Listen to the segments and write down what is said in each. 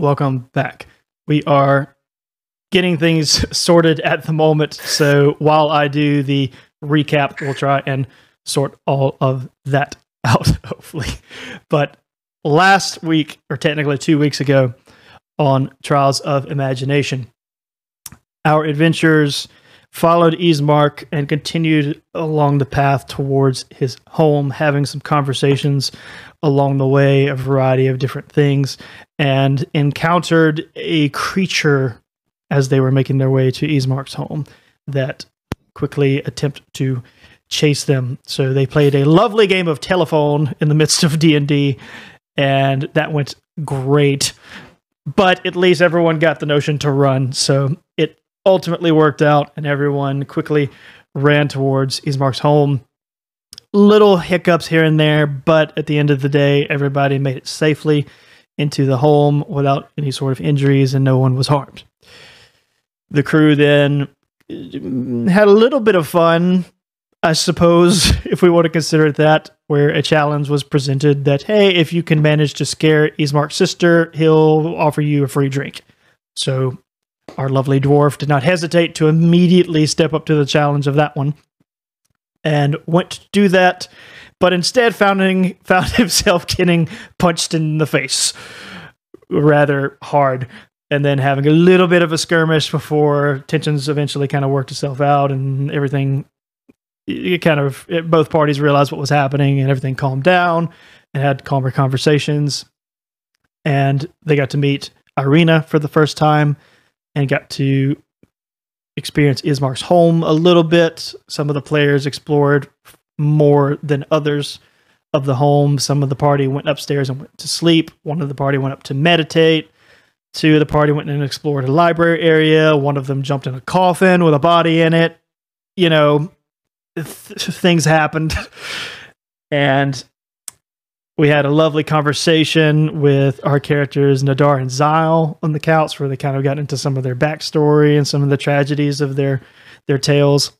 welcome back. We are getting things sorted at the moment, so while I do the recap, we'll try and sort all of that out, hopefully. But last week, or technically two weeks ago, on Trials of Imagination, our adventures followed Ismark and continued along the path towards his home, having some conversations along the way, a variety of different things, and encountered a creature as they were making their way to Ismark's home that quickly attempt to chase them. So they played a lovely game of telephone in the midst of D&D and that went great. But at least everyone got the notion to run. So it ultimately worked out and everyone quickly ran towards Ismark's home. Little hiccups here and there, but at the end of the day, everybody made it safely into the home without any sort of injuries and no one was harmed. The crew then uh, had a little bit of fun, I suppose, if we want to consider it that, where a challenge was presented that, hey, if you can manage to scare Ismark's sister, he'll offer you a free drink. So our lovely dwarf did not hesitate to immediately step up to the challenge of that one and went to do that, but instead found, found himself getting punched in the face rather hard and then having a little bit of a skirmish before tensions eventually kind of worked itself out and everything it kind of it, both parties realized what was happening and everything calmed down and had calmer conversations. And they got to meet Irina for the first time and got to experience Ismark's home a little bit. Some of the players explored more than others of the home. Some of the party went upstairs and went to sleep. One of the party went up to meditate. Two of the party went and explored a library area. One of them jumped in a coffin with a body in it. You know, th- things happened. and we had a lovely conversation with our characters Nadar and Zyle on the couch, where they kind of got into some of their backstory and some of the tragedies of their their tales.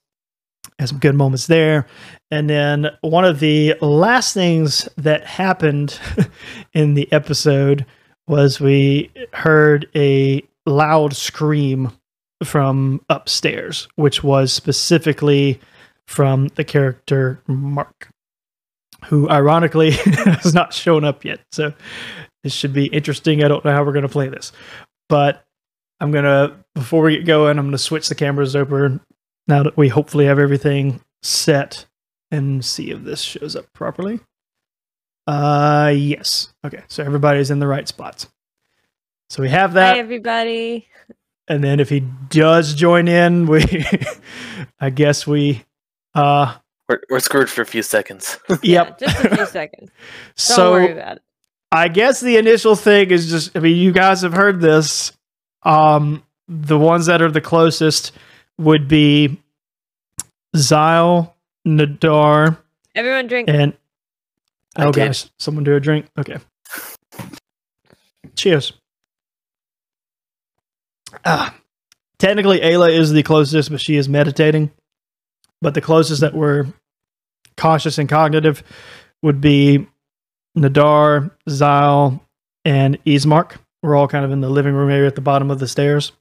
Had some good moments there. And then one of the last things that happened in the episode was we heard a loud scream from upstairs, which was specifically from the character Mark who ironically has not shown up yet. So this should be interesting. I don't know how we're going to play this, but I'm going to, before we get going, I'm going to switch the cameras over now that we hopefully have everything set and see if this shows up properly. Uh, yes. Okay. So everybody's in the right spots. So we have that. Hi, everybody. And then if he does join in, we, I guess we, uh, we're, we're screwed for a few seconds. Yep. Yeah, just a few seconds. Don't so worry about it. I guess the initial thing is just I mean you guys have heard this. Um the ones that are the closest would be Zyle, Nadar, Everyone drink. and I oh did. gosh, someone do a drink. Okay. Cheers. Ah, technically Ayla is the closest, but she is meditating. But the closest that were cautious and cognitive would be Nadar, Zyle, and Ismark. We're all kind of in the living room area at the bottom of the stairs.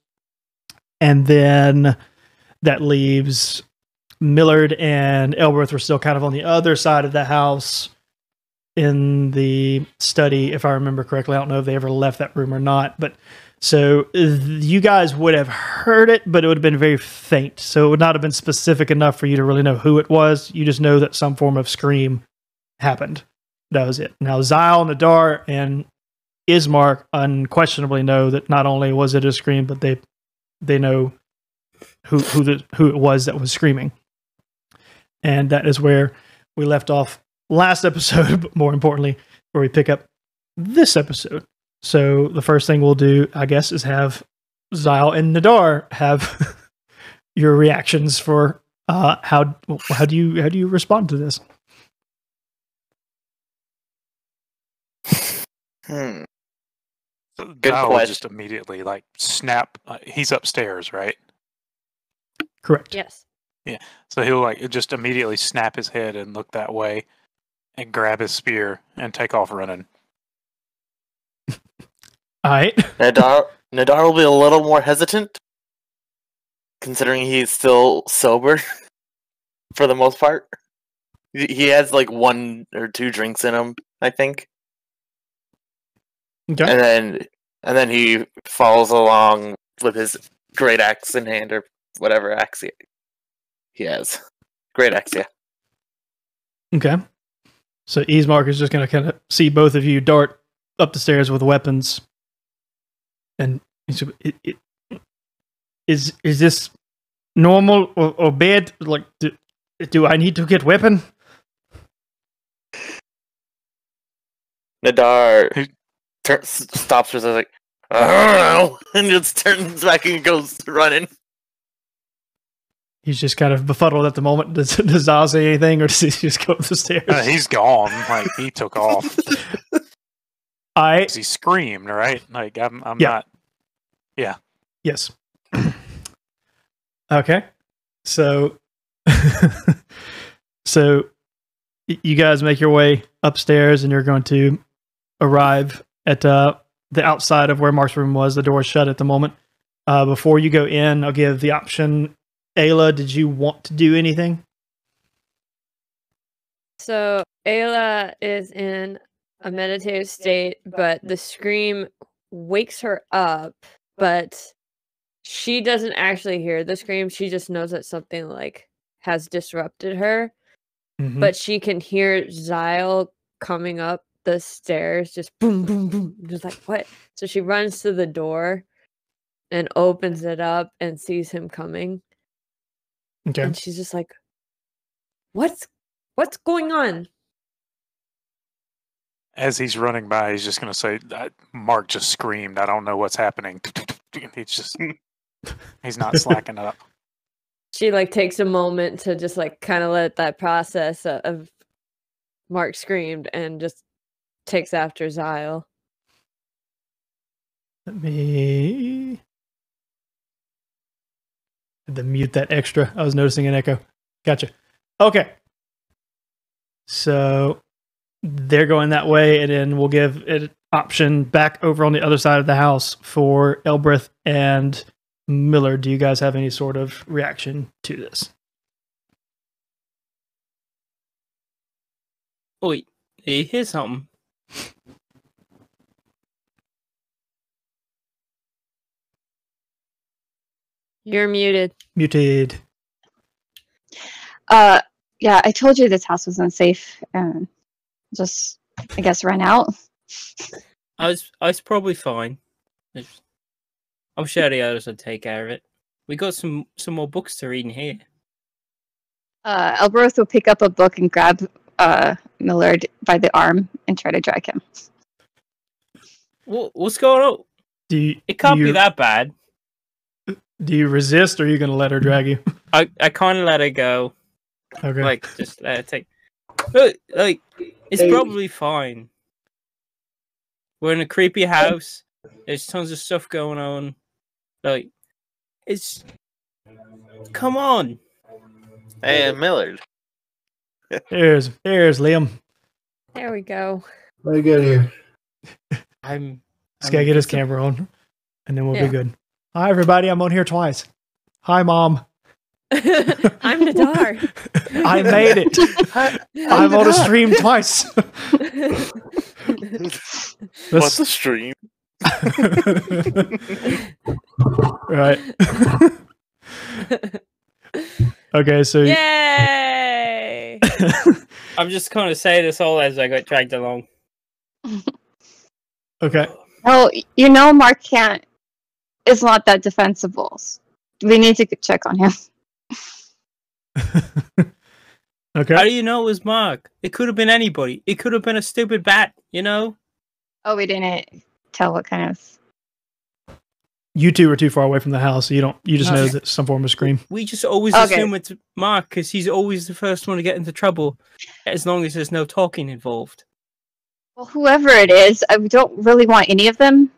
And then that leaves Millard and Elworth were still kind of on the other side of the house in the study, if I remember correctly. I don't know if they ever left that room or not, but so uh, you guys would have heard it, but it would have been very faint. So it would not have been specific enough for you to really know who it was. You just know that some form of scream happened. That was it. Now Zyle, Nadar, and Ismark unquestionably know that not only was it a scream, but they they know who who the who it was that was screaming. And that is where we left off last episode, but more importantly, where we pick up this episode. So the first thing we'll do, I guess, is have Zyle and Nadar have your reactions for uh, how how do you how do you respond to this? Hmm. So Good Dial will question. just immediately like snap. Uh, he's upstairs, right? Correct. Yes. Yeah. So he'll like just immediately snap his head and look that way, and grab his spear and take off running. All right. Nadar Nadar will be a little more hesitant, considering he's still sober for the most part. He has like one or two drinks in him, I think, Okay. and then and then he follows along with his great axe in hand or whatever axe he, he has. Great axe, yeah. Okay. So Ismark is just going to kind of see both of you dart up the stairs with weapons. And he's- it, it, is is this normal or, or bad? Like, do, do I need to get weapon? Nadar Hey. tur- s- stops for a second, like, I don't know, and just turns back and goes running. He's just kind of befuddled at the moment. Does, does Zah say anything or does he just go up the stairs? Uh, he's gone. Like he took off. I 'Cause he screamed, right? Like I'm, I'm Yeah. not. Yeah. Yes. okay. So so you guys make your way upstairs and you're going to arrive at uh, the outside of where Mark's room was. The door is shut at the moment. Uh, before you go in, I'll give the option. Ayla, did you want to do anything? So Ayla is in a meditative state, but the scream wakes her up, but she doesn't actually hear the scream. She just knows that something like has disrupted her, Mhm. but she can hear Zyle coming up the stairs, just boom, boom, boom. Just like, what? So she runs to the door and opens it up and sees him coming. okay. And she's just like, what's what's going on? As he's running by, he's just gonna say, "Uh, "Mark just screamed. I don't know what's happening." He's just, he's not slacking up. she like takes a moment to just like kind of let that process o- of Mark screamed and just takes after Zyle. Let me the mute that extra. I was noticing an echo. Gotcha. Okay. So they're going that way, and then we'll give it option back over on the other side of the house for Elbreth and Millard. Do you guys have any sort of reaction to this? Oi, do you hear something? You're muted. Muted. Uh, yeah, I told you this house was unsafe, and just I guess ran out. I was, I was probably fine. I'm sure the others would take care of it. We got some, some more books to read in here. Uh, Elbereth will pick up a book and grab uh Millard by the arm and try to drag him. What, what's going on? Do you, It can't do be that bad. Do you resist, or are you going to let her drag you? I, I kind of let her go. Okay. Like, just let her take. Look, like, it's Hey. probably fine. We're in a creepy house. There's tons of stuff going on. Like, it's. Come on. Hey, Millard. There's there's Liam. There we go. What do I get here? I'm. Just gotta get his camera on, and then we'll Yeah. be good. Hi, everybody. I'm on here twice. Hi, mom. I'm Nadar. I made it. I'm on a stream twice. What's the stream? right. okay, so Yay! I'm just going to say this all as I got dragged along. okay. No, you know Mark can't. Is not that defensible. We need to check on him. How do you know it was Mark? It could have been anybody. It could have been a stupid bat, you know? Oh, we didn't tell what kind of. You two are too far away from the house, so you don't. You just know that some form of scream. We just always Okay. assume it's Mark because he's always the first one to get into trouble, as long as there's no talking involved. Well, whoever it is, I don't really want any of them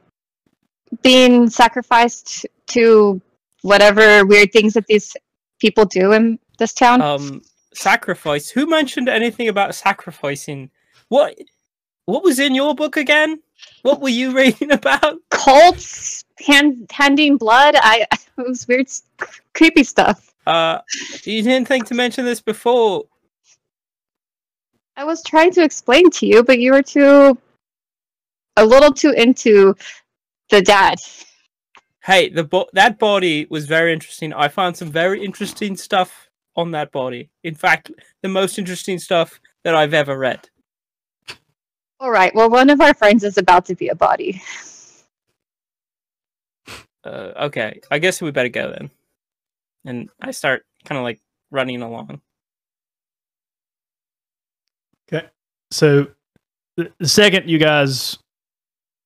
being sacrificed to whatever weird things that these people do in this town. Um, sacrifice. Who mentioned anything about sacrificing? What? What was in your book again? What were you reading about? Cults hand handing blood. I it was weird, creepy stuff. Uh, you didn't think to mention this before. I was trying to explain to you, but you were too a little too into the dad. Hey, the bo- that body was very interesting. I found some very interesting stuff on that body. In fact, the most interesting stuff that I've ever read. All right. Well, one of our friends is about to be a body. Uh, okay, I guess we better go then. And I start kind of like running along. Okay. So the the second you guys,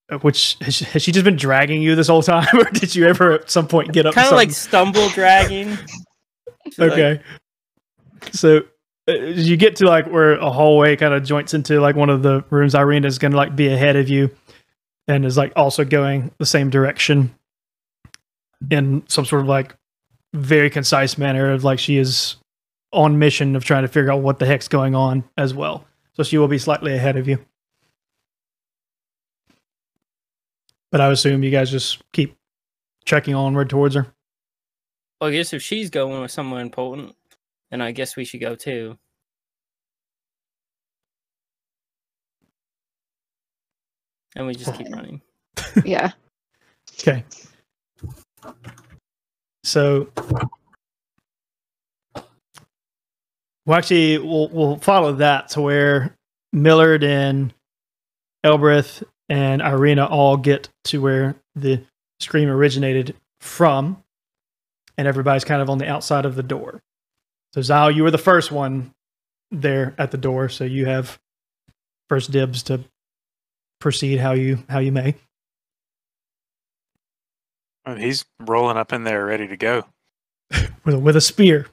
uh, which has she, has she just been dragging you this whole time, or did you ever at some point get up? Kind of like stumble dragging. Okay. So uh, you get to like where a hallway kind of joints into like one of the rooms. Irina is going to like be ahead of you, and is like also going the same direction in some sort of like very concise manner of like she is on mission of trying to figure out what the heck's going on as well. So she will be slightly ahead of you. But I assume you guys just keep trekking onward towards her. Well, I guess if she's going with someone important, then I guess we should go too. And we just keep running. Yeah. Okay. So, well, actually, we'll we'll follow that to where Millard and Elbreth and Irina all get to where the scream originated from, and everybody's kind of on the outside of the door. So, Zal, you were the first one there at the door, so you have first dibs to proceed how you how you may. Oh, He's rolling up in there ready to go. with a, with a spear.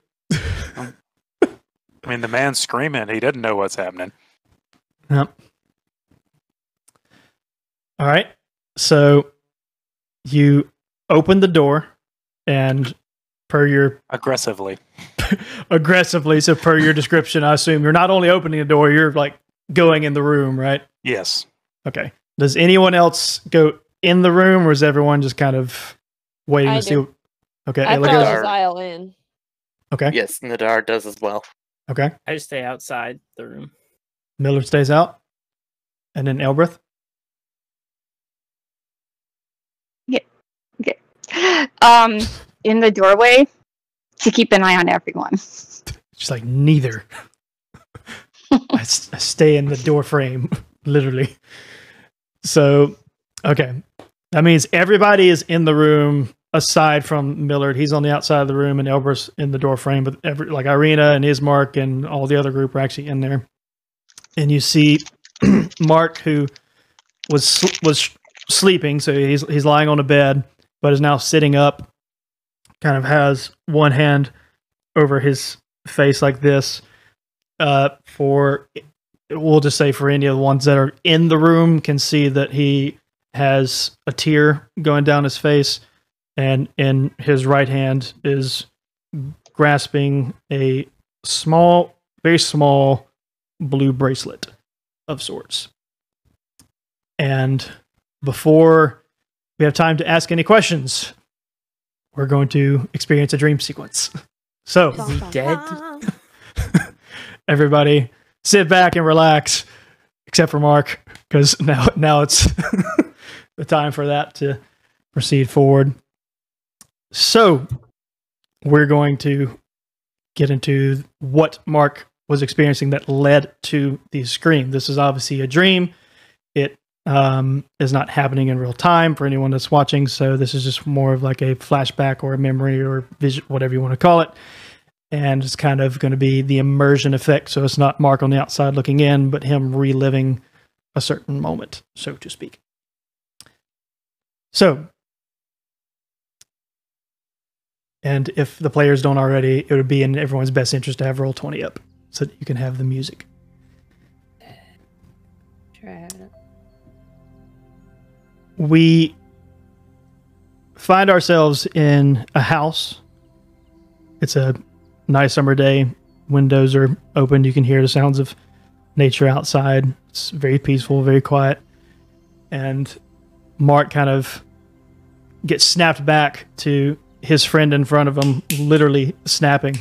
Um, I mean, the man's screaming. He doesn't know what's happening. Yep. All right. So you open the door and per your Aggressively. aggressively, so per your description, I assume you're not only opening the door, you're like going in the room, right? Yes. Okay. Does anyone else go in the room or is everyone just kind of waiting I to see? do. What, okay. I look follow at Nadar. Zyle in. Okay. Yes, Nadar does as well. Okay. I just stay outside the room. Millard stays out. And then Elbreth. Yeah. Okay. Um, in the doorway to keep an eye on everyone. She's like, neither. I, s- I stay in the door frame, literally. So, okay. That means everybody is in the room aside from Millard. He's on the outside of the room and Elber's in the door frame, but every, like Irina and Ismark and all the other group are actually in there. And you see Mark, who was was sleeping, so he's he's lying on a bed, but is now sitting up. Kind of has one hand over his face like this. Uh, for we'll just say for any of the ones that are in the room can see that he has a tear going down his face, and in his right hand is grasping a small, very small blue bracelet of sorts. And before we have time to ask any questions, we're going to experience a dream sequence. So, Is he dead? everybody sit back and relax, except for Mark, because now now it's the time for that to proceed forward. So we're going to get into what Mark was experiencing that led to the scream. This is obviously a dream. Um, is not happening in real time for anyone that's watching. So this is just more of like a flashback or a memory or vision, whatever you want to call it and it's kind of going to be the immersion effect. So it's not Mark on the outside looking in, but him reliving a certain moment, so to speak. So, and if the players don't already, it would be in everyone's best interest to have Roll20 up so that you can have the music. We find ourselves in a house. It's a nice summer day. Windows are open. You can hear the sounds of nature outside. It's very peaceful, very quiet. and Mark kind of gets snapped back to his friend in front of him, literally snapping.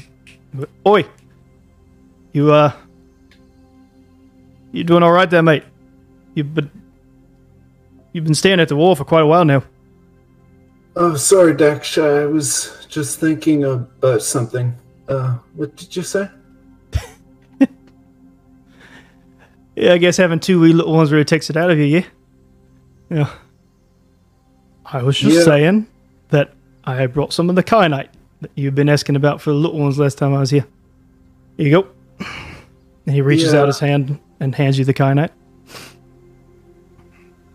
Oi, you uh, you doing all right there, mate? You've been you've been staying at the wall for quite a while now. Oh, sorry, Dak. I was just thinking about something. Uh, what did you say? Yeah, I guess having two wee little ones really takes it out of you, yeah? Yeah. I was just Yeah. saying that I had brought some of the kyanite that you've been asking about for the little ones last time I was here. Here you go. And he reaches Yeah. out his hand and hands you the kyanite.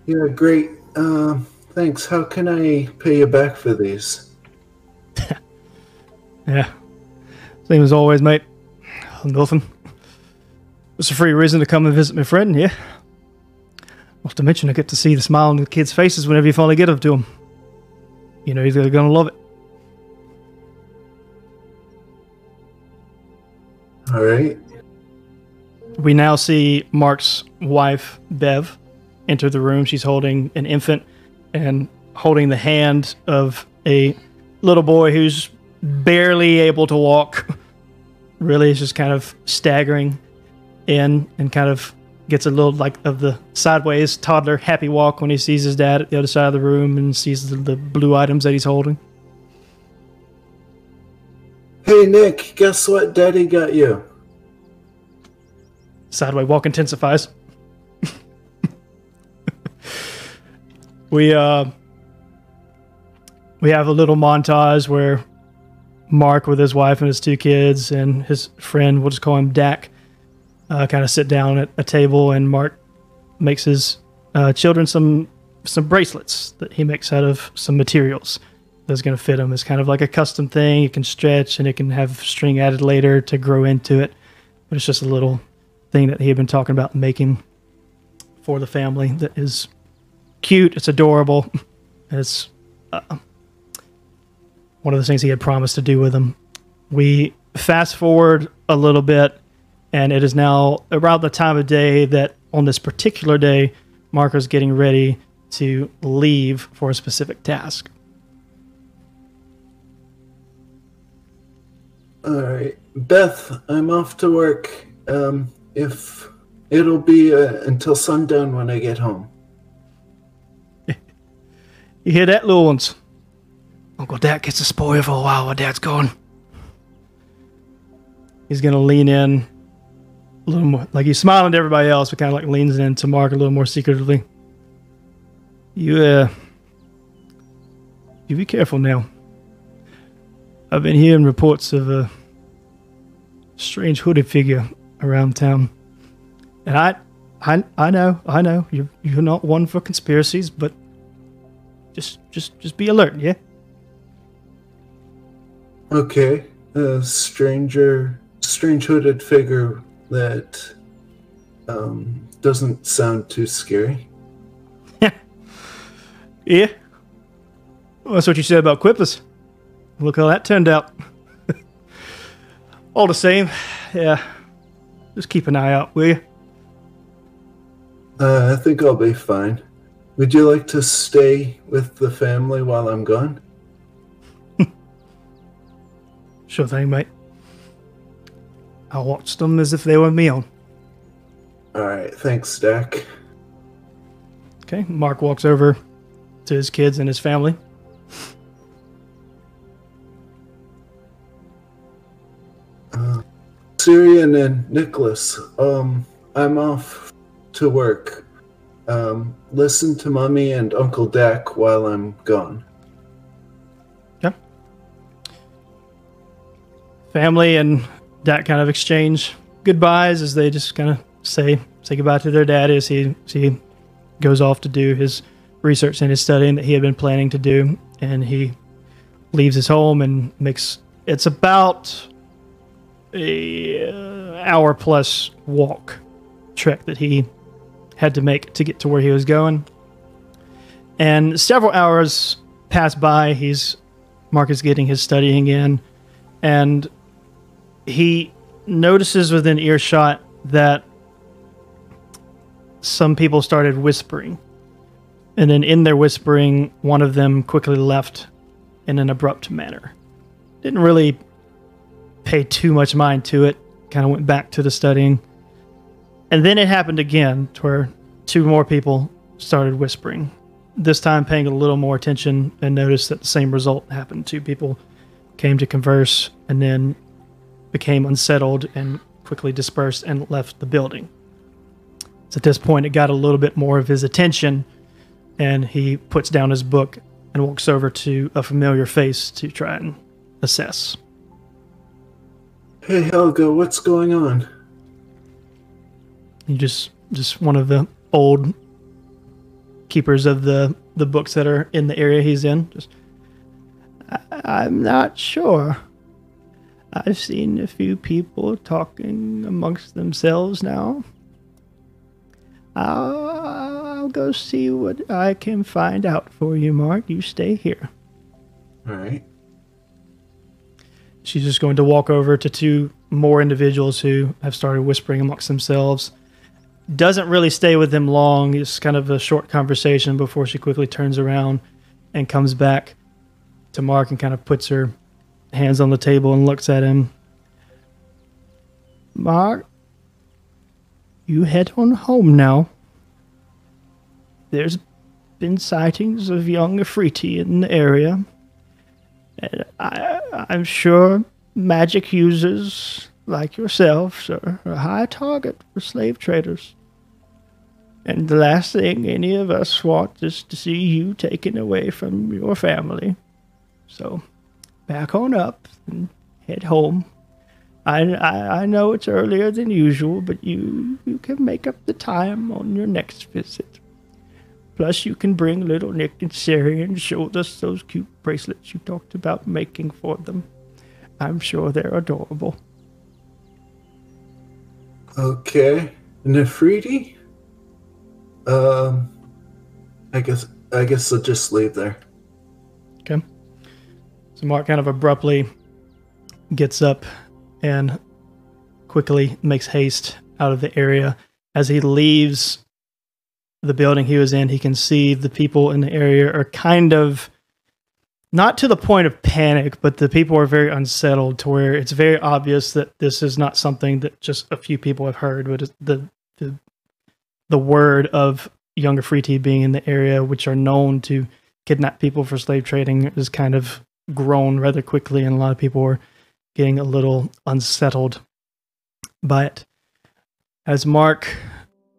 Yeah, great. Um, thanks. How can I pay you back for these? Yeah. Same as always, mate. Nothing. It's a free reason to come and visit my friend, yeah? Not to mention, I get to see the smile on the kids' faces whenever you finally get up to them. You know, they're gonna love it. All right. We now see Mark's wife, Bev, enter the room. She's holding an infant and holding the hand of a little boy who's barely able to walk. Really is just kind of staggering in and kind of gets a little like of the sideways toddler happy walk when he sees his dad at the other side of the room and sees the, the blue items that he's holding. Hey, Nick. Guess what? Daddy got you. Sideway walk intensifies. We uh we have a little montage where Mark with his wife and his two kids and his friend, we'll just call him Dak, uh, kind of sit down at a table and Mark makes his uh, children some some bracelets that he makes out of some materials that's going to fit them. It's kind of like a custom thing. It can stretch and it can have string added later to grow into it. But it's just a little thing that he had been talking about making for the family that is cute. It's adorable. It's uh, one of the things he had promised to do with them. We fast forward a little bit, and it is now around the time of day that on this particular day, Marco's getting ready to leave for a specific task. All right, Beth. I'm off to work. Um, if it'll be uh, until sundown when I get home. You hear that, little ones? Uncle Dak gets a spoil for a while while Dad's gone. He's gonna lean in a little more, like he's smiling to everybody else, but kind of like leans in to Mark a little more secretively. You, uh, you be careful now. I've been hearing reports of a strange hooded figure around town, and I, I, I know, I know you're you're not one for conspiracies, but just just just be alert, yeah? Okay. A stranger, strange hooded figure that um, doesn't sound too scary. Yeah. Well, that's what you said about Quippers. Look how that turned out. All the same, yeah. Just keep an eye out, will you? Uh, I think I'll be fine. Would you like to stay with the family while I'm gone? Sure thing, mate. I'll watch them as if they were me on. All right. Thanks, Dak. Okay, Mark walks over to his kids and his family. Syrian and Nicholas, um, I'm off to work. Um, listen to Mummy and Uncle Dak while I'm gone. Yeah. Family and Dak kind of exchange goodbyes as they just kind of say say goodbye to their dad as he as he goes off to do his research and his studying that he had been planning to do, and he leaves his home and makes it's about a uh, hour plus walk trek that he had to make to get to where he was going. And several hours pass by. He's Mark is getting his studying in, and he notices within earshot that some people started whispering And then in their whispering, one of them quickly left in an abrupt manner. Didn't really pay too much mind to it, kind of went back to the studying. And then it happened again to where two more people started whispering. This time paying a little more attention and noticed that the same result happened. Two people came to converse and then became unsettled and quickly dispersed and left the building. So at this point, it got a little bit more of his attention, and he puts down his book and walks over to a familiar face to try and assess. Hey Helga, what's going on? He just just one of the old keepers of the the books that are in the area he's in. Just I, I'm not sure. I've seen a few people talking amongst themselves now. I'll, I'll go see what I can find out for you, Mark. You stay here. Alright. She's just going to walk over to two more individuals who have started whispering amongst themselves. Doesn't really stay with him long. It's kind of a short conversation before she quickly turns around and comes back to Mark and kind of puts her hands on the table and looks at him. Mark, you head on home now. There's been sightings of young Efreeti in the area. And I, I'm sure magic users like yourselves are a high target for slave traders. And the last thing any of us want is to see you taken away from your family. So, back on up and head home. I, I, I know it's earlier than usual, but you, you can make up the time on your next visit. Plus, you can bring little Nick and Sari and show us those cute bracelets you talked about making for them. I'm sure they're adorable. Okay. Nefriti? Um I guess I guess I'll just leave there. Okay. So Mark kind of abruptly gets up and quickly makes haste out of the area. As he leaves the building he was in, he can see the people in the area are kind of not to the point of panic, but the people are very unsettled to where it's very obvious that this is not something that just a few people have heard, but the the the word of younger Free being in the area, which are known to kidnap people for slave trading, is kind of grown rather quickly, and a lot of people are getting a little unsettled by it. As Mark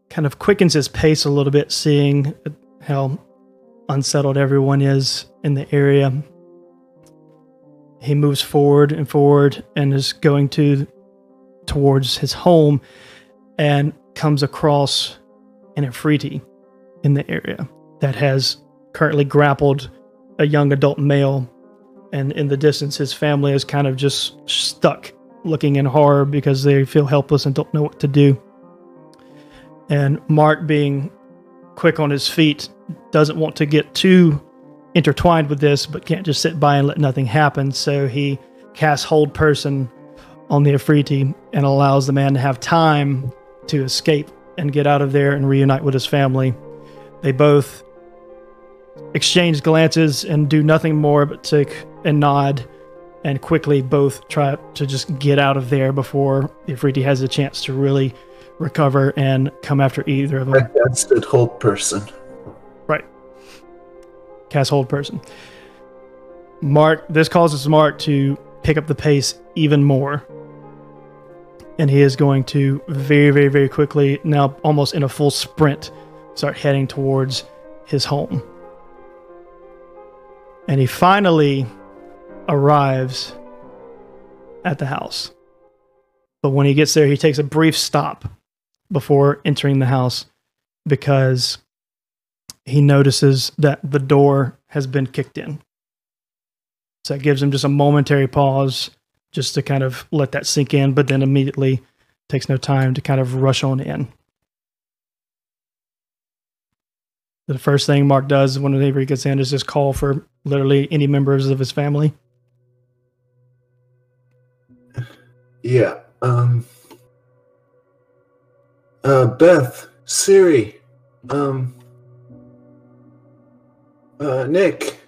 kind of quickens his pace a little bit, seeing uh, how unsettled everyone is in the area, he moves forward and forward and is going to towards his home and comes across an Efreeti in the area that has currently grappled a young adult male. And in the distance his family is kind of just stuck looking in horror because they feel helpless and don't know what to do. And mark being quick on his feet doesn't want to get too intertwined with this but can't just sit by and let nothing happen so he casts hold person on the efreeti and allows the man to have time to escape and get out of there and reunite with his family they both exchange glances and do nothing more but take and nod and quickly both try to just get out of there before Efreeti has a chance to really recover and come after either of them. I casted hold person. Cast hold person. Mark, this causes Mark to pick up the pace even more. And he is going to very, very, very quickly, now almost in a full sprint, start heading towards his home. And he finally arrives at the house. But when he gets there, he takes a brief stop before entering the house because he notices that the door has been kicked in. So it gives him just a momentary pause just to kind of let that sink in, but then immediately takes no time to kind of rush on in. The first thing Mark does whenever he gets in is just call for literally any members of his family. Yeah. Um. Uh, Beth, Siri. Um. Uh, Nick.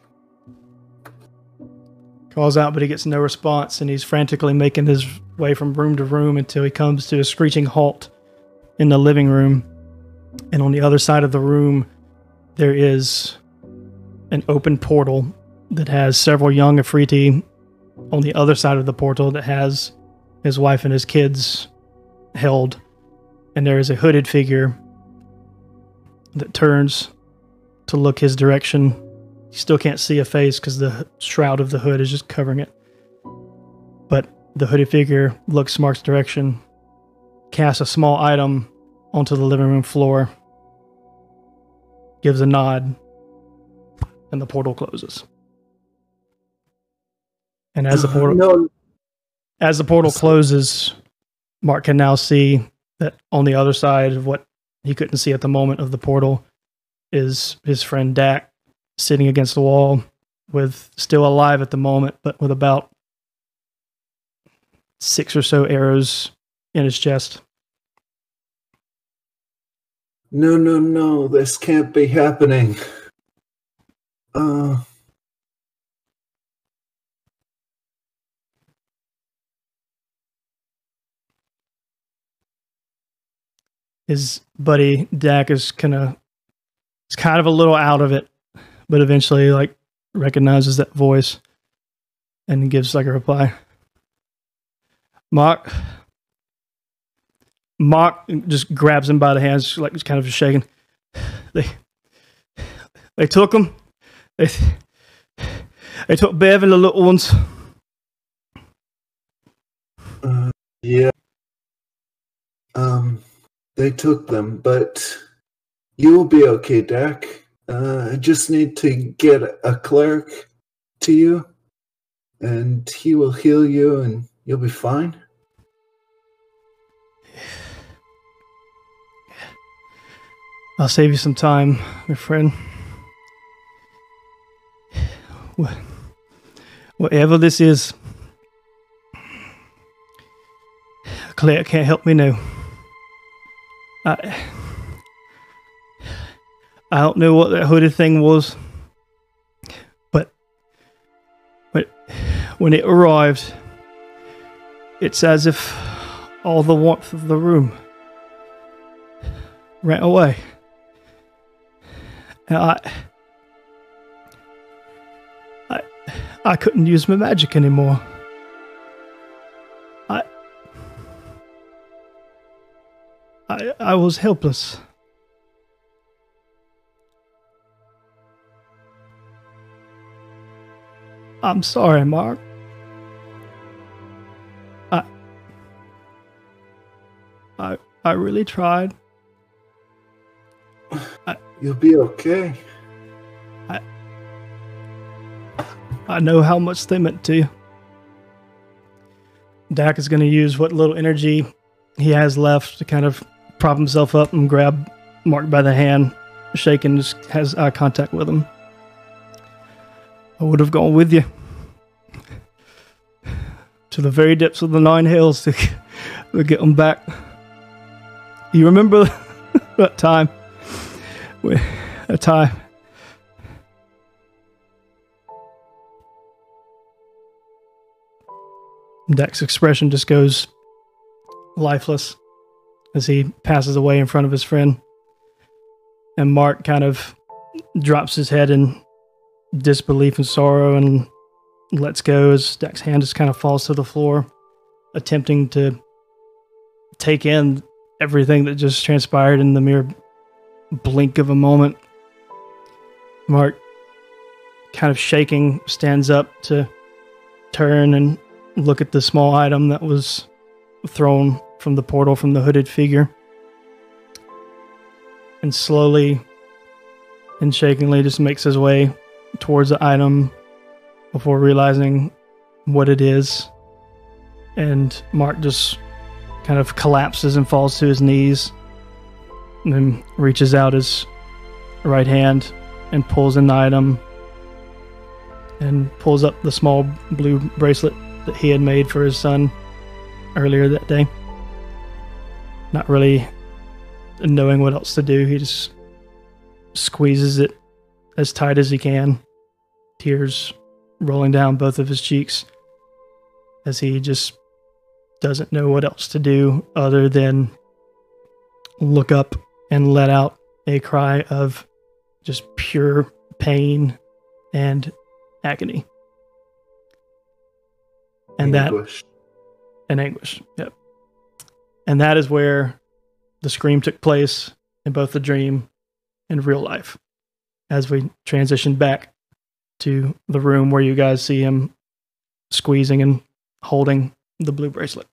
Calls out, but he gets no response, and he's frantically making his way from room to room until he comes to a screeching halt in the living room. And on the other side of the room, there is an open portal that has several young Efreeti on the other side of the portal that has his wife and his kids held. And there is a hooded figure that turns to look his direction. You still can't see a face because the shroud of the hood is just covering it. But the hooded figure looks Mark's direction, casts a small item onto the living room floor, gives a nod, and the portal closes. And as the portal No, as the portal closes, Mark can now see that on the other side of what he couldn't see at the moment of the portal is his friend Dak sitting against the wall with still alive at the moment, but with about six or so arrows in his chest. no, no, no. This can't be happening. Uh, his buddy Dak is kind of it's kind of a little out of it, but eventually like recognizes that voice and gives like a reply. Mark Mark just grabs him by the hands, like just kind of shaking. They they took him. They they took Bev and the little ones. uh, yeah. Um, they took them, but you'll be okay, Dak. Uh, I just need to get a cleric to you, and he will heal you, and you'll be fine. I'll save you some time, my friend. Whatever this is, Claire can't help me now. I, I don't know what that hooded thing was, but when, when it arrived, it's as if all the warmth of the room ran away. And I, I, I couldn't use my magic anymore. I, I, I was helpless. I'm sorry, Mark. I, I, I really tried. You'll be okay. I, I know how much they meant to you. Dak is going to use what little energy he has left to kind of prop himself up and grab Mark by the hand, shake and just has eye contact with him. I would have gone with you to the very depths of the Nine Hells to, to get them back. You remember that time? That time Dak's expression just goes lifeless as he passes away in front of his friend. And Mark kind of drops his head in disbelief and sorrow and lets go as Dak's hand just kind of falls to the floor, attempting to take in everything that just transpired in the mere blink of a moment. Mark, kind of shaking, stands up to turn and look at the small item that was thrown from the portal from the hooded figure. And slowly and shakingly just makes his way towards the item before realizing what it is. And Mark just kind of collapses and falls to his knees and then reaches out his right hand and pulls in the item and pulls up the small blue bracelet that he had made for his son earlier that day. Not really knowing what else to do, he just squeezes it as tight as he can, tears rolling down both of his cheeks as he just doesn't know what else to do other than look up and let out a cry of just pure pain and agony. And that and anguish. Yep. And that is where the scream took place in both the dream and real life. As we transition back to the room where you guys see him squeezing and holding the blue bracelet.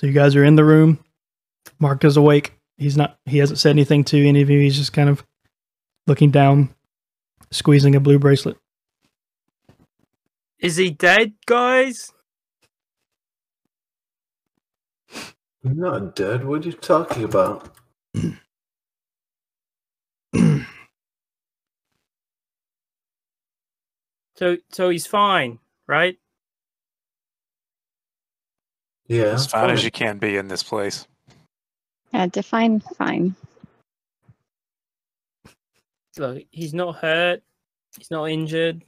So you guys are in the room. Mark is awake. He's not he hasn't said anything to any of you. He's just kind of looking down, squeezing a blue bracelet. Is he dead, guys? I'm not dead. What are you talking about? So so he's fine, right? Yeah. As fine as you can be in this place. Yeah, define fine. Look, he's not hurt. He's not injured.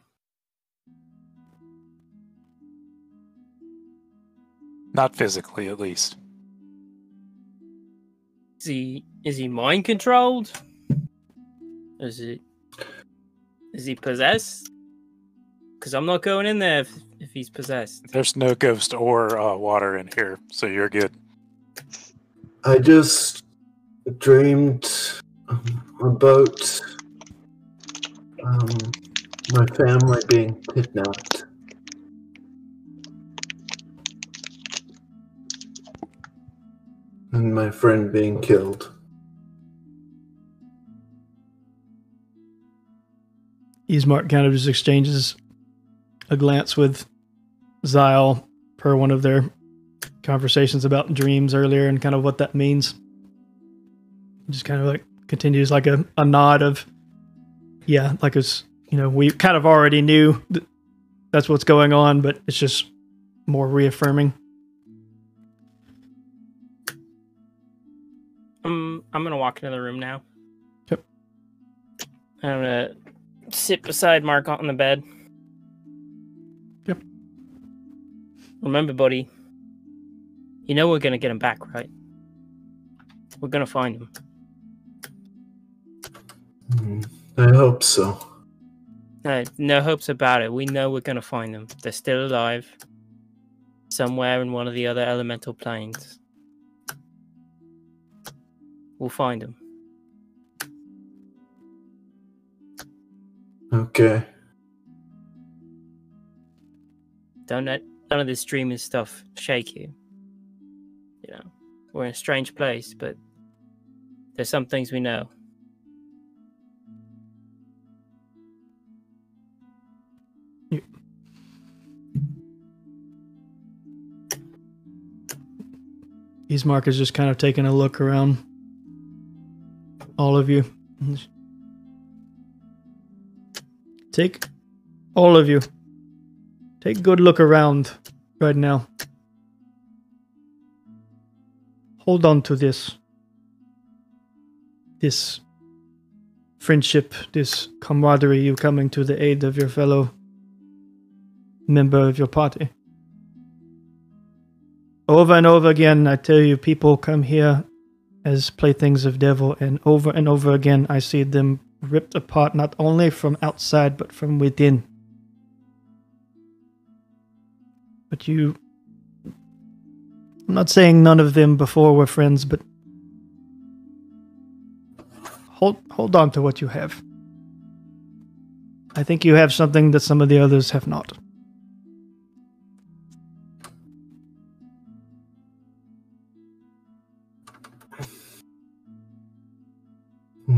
Not physically, at least. Is he is he mind controlled? Is it is he possessed? Because I'm not going in there if, if he's possessed. There's no ghost or uh, water in here, so you're good. I just dreamed about um, my family being kidnapped. And my friend being killed. Ismark kind of just exchanges a glance with Zyle per one of their conversations about dreams earlier and kind of what that means. Just kind of like continues like a, a nod of, yeah, like it's, you know, we kind of already knew that that's what's going on, but it's just more reaffirming. I'm I'm gonna walk into the room now. Yep. I'm gonna sit beside Mark on the bed. Yep. Remember, buddy. You know we're gonna get him back, right? We're gonna find him. I hope so. No, no hopes about it. We know we're gonna find them. They're still alive. Somewhere in one of the other elemental planes. We'll find them. Okay. Don't let none of this dreaming stuff shake you. You know, we're in a strange place, but there's some things we know. Ismark is just kind of taking a look around all of you. Take all of you. Take a good look around right now. Hold on to this. This friendship, this camaraderie, you coming to the aid of your fellow member of your party. Over and over again, I tell you, people come here as playthings of devil, and over and over again, I see them ripped apart not only from outside but from within. But you. I'm not saying none of them before were friends, but. Hold, hold on to what you have. I think you have something that some of the others have not.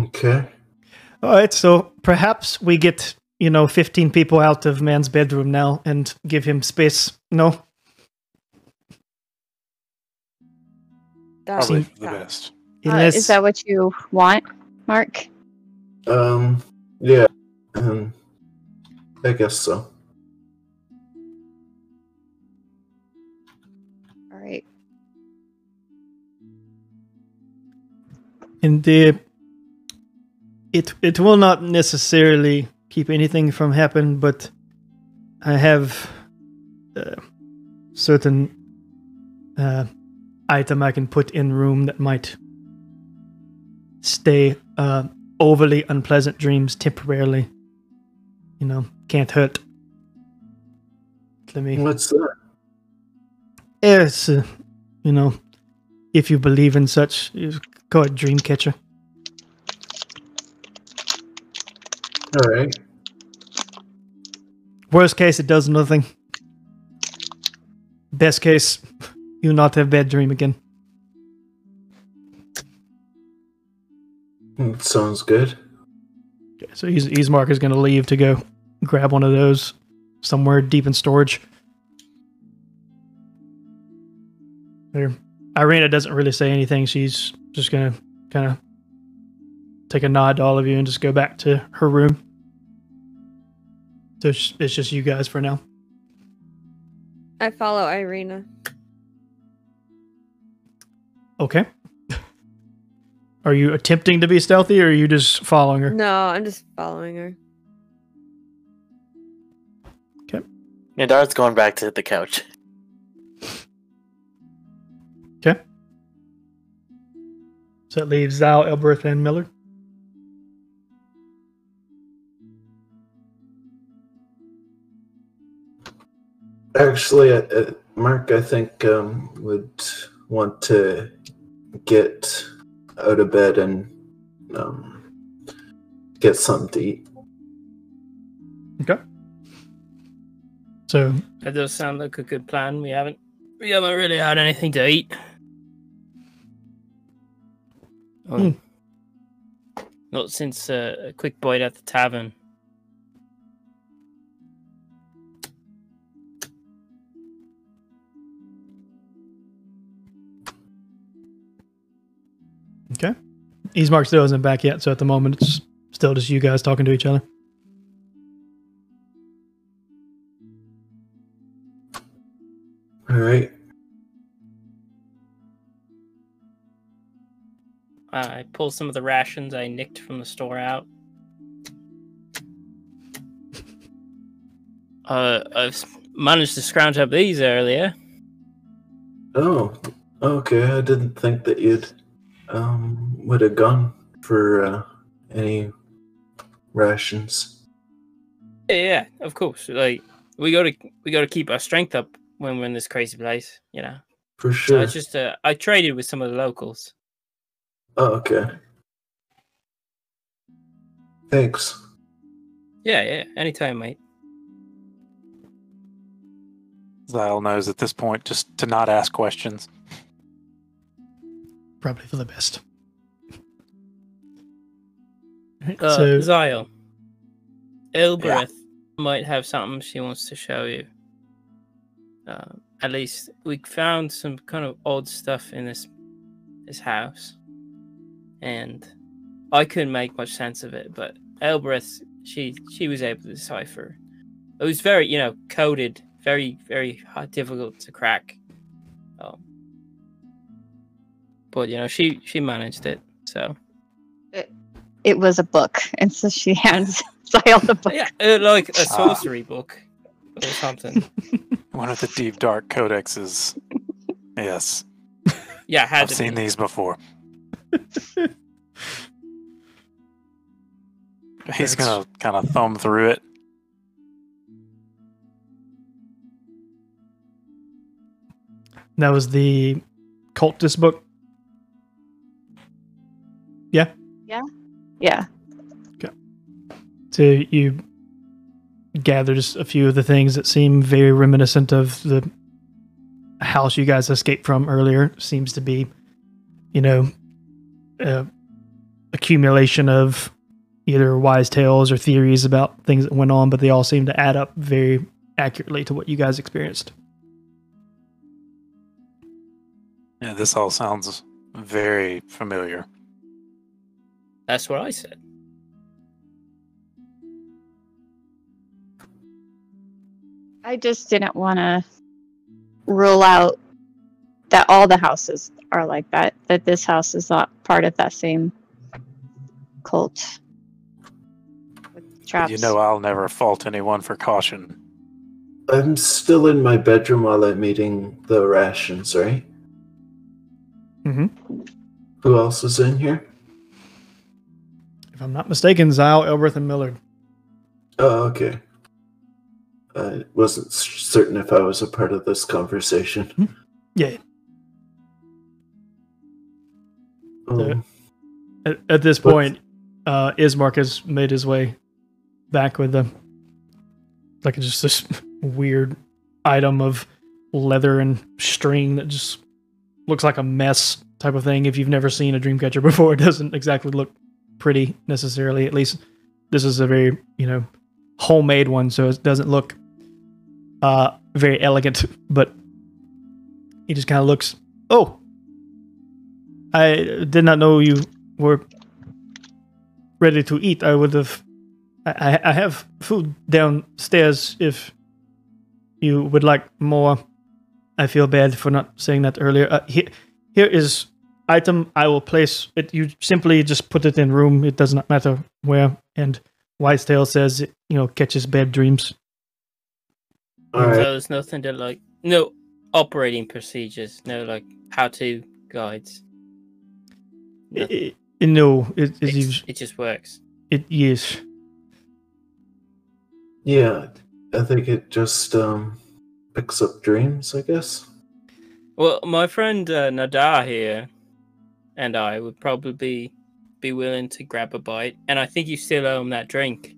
Okay. All right. So perhaps we get, you know, 15 people out of man's bedroom now and give him space. No? That's Probably the best. Unless, uh, is that what you want, Mark? Um, yeah. Um, I guess so. All right. And the it it will not necessarily keep anything from happening, but I have uh, certain uh, item I can put in room that might stay uh, overly unpleasant dreams temporarily. You know, can't hurt. Let me. What's that? Yes, uh, you know, if you believe in such, you call it dream catcher. All right. Worst case, it does nothing. Best case, you not have bad dream again. Mm, Sounds good. Okay, so Is- Ismark is going to leave to go grab one of those somewhere deep in storage. There, Irina doesn't really say anything. She's just going to kind of take a nod to all of you and just go back to her room. So it's, it's just you guys for now. I follow Irina. Okay. Are you attempting to be stealthy or are you just following her? No, I'm just following her. Okay. Nadar's going back to the couch. Okay. So that leaves Zal, Elbereth, and Millard. Actually, uh, uh, Mark, I think um, would want to get out of bed and um, get something to eat. Okay. So That does sound like a good plan. We haven't we haven't really had anything to eat. Oh, Not since uh, a quick bite at the tavern. Ismark still isn't back yet, so at the moment it's still just you guys talking to each other. All right. I pull some of the rations I nicked from the store out. Uh, I've managed to scrounge up these earlier. Oh, okay. I didn't think that you'd um, would have gone for uh, any rations. Yeah, yeah, of course. Like we got to we got to keep our strength up when we're in this crazy place, you know. For So sure. just uh, I traded with some of the locals. Oh, okay. Thanks. Yeah, yeah. Anytime, mate. Zyle knows at this point just to not ask questions. Probably for the best. Alright, Uh, so Zyle, Elbereth might have something she wants to show you. Uh, at least we found some kind of odd stuff in this this house, and I couldn't make much sense of it. But Elbereth, she she was able to decipher. It was very, you know, coded, very very hard, difficult to crack. Um, but you know, she she managed it. So It it was a book, and so she hands Zyle the book. yeah, uh, like a Ah. sorcery book or something. One of the deep dark codexes. Yes, Yeah, had I've seen be. these before. He's gonna kind of thumb through it. that was the cultist book. Yeah. Yeah. Yeah. Okay. So you gather just a few of the things that seem very reminiscent of the house you guys escaped from earlier. Seems to be, you know, uh, accumulation of either wise tales or theories about things that went on, but they all seem to add up very accurately to what you guys experienced. Yeah, this all sounds very familiar. That's what I said. I just didn't want to rule out that all the houses are like that. That this house is not part of that same cult. Traps. You know, I'll never fault anyone for caution. I'm still in my bedroom while I'm eating the rations, right? Mm hmm. Who else is in here? If I'm not mistaken, Zyle, Elbereth, and Millard. Oh, okay. I wasn't s- certain if I was a part of this conversation. Yeah. Um, At, at this point, uh, Ismark has made his way back with the like just this weird item of leather and string that just looks like a mess type of thing. If you've never seen a Dreamcatcher before, it doesn't exactly look pretty necessarily. At least this is a very you know homemade one, so it doesn't look uh very elegant. But he just kind of looks. Oh, I did not know you were ready to eat. I would have. I, I have food downstairs if you would like more. I feel bad for not saying that earlier. Uh, here, here is item I will place. It you simply just put it in room. It does not matter where. And Whitetail says it, you know catches bad dreams. all So there's nothing to like, no operating procedures, no like how to guides. I- I- no, it it, It's- is it just works. it yes. Yeah, I think it just um picks up dreams, I guess. Well, my friend uh, Nadar here and I would probably be willing to grab a bite, and I think you still owe him that drink.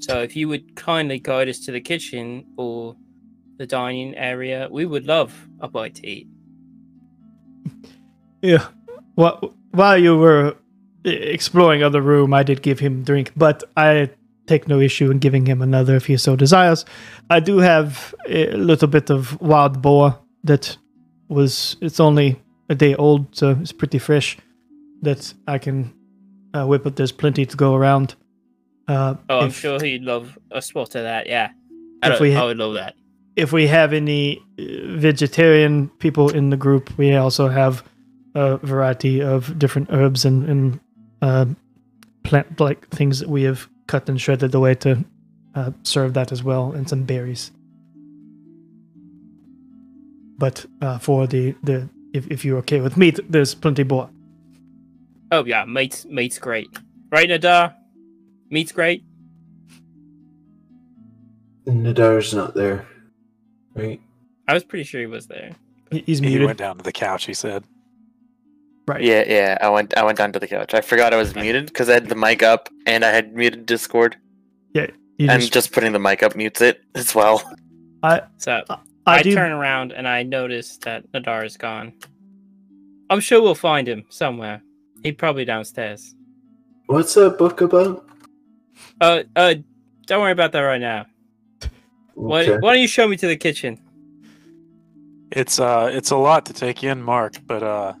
So if you would kindly guide us to the kitchen or the dining area, we would love a bite to eat. Yeah. While while you were e- exploring other room, I did give him drink, but I take no issue in giving him another if he so desires. I do have a little bit of wild boar that was it's only a day old, so it's pretty fresh. That I can uh, whip up. There's plenty to go around. Uh, Oh, I'm if- sure he'd love a spot of that. Yeah, I, If don't- I would love that. if we have any uh, vegetarian people in the group, we also have a variety of different herbs and, and uh, plant like things that we have cut and shredded away to uh, serve that as well, and some berries. But uh, for the, the if, if you're okay with meat, there's plenty more. Oh yeah, meat's meat's great, right, Nadar? Meat's great. Nadar's not there, right? I was pretty sure he was there. He- He's He muted, went down to the couch. He said, right? Yeah, yeah. I went I went down to the couch. I forgot I was muted because I had the mic up and I had muted Discord. Yeah. and just- just putting the mic up mutes it as well. So I, I, do. turn around and I notice that Nadar is gone. I'm sure we'll find him somewhere. He's probably downstairs. What's that book about? Uh, uh, don't worry about that right now. Why, why don't you show me to the kitchen? "It's uh, it's a lot to take in, Mark, but uh,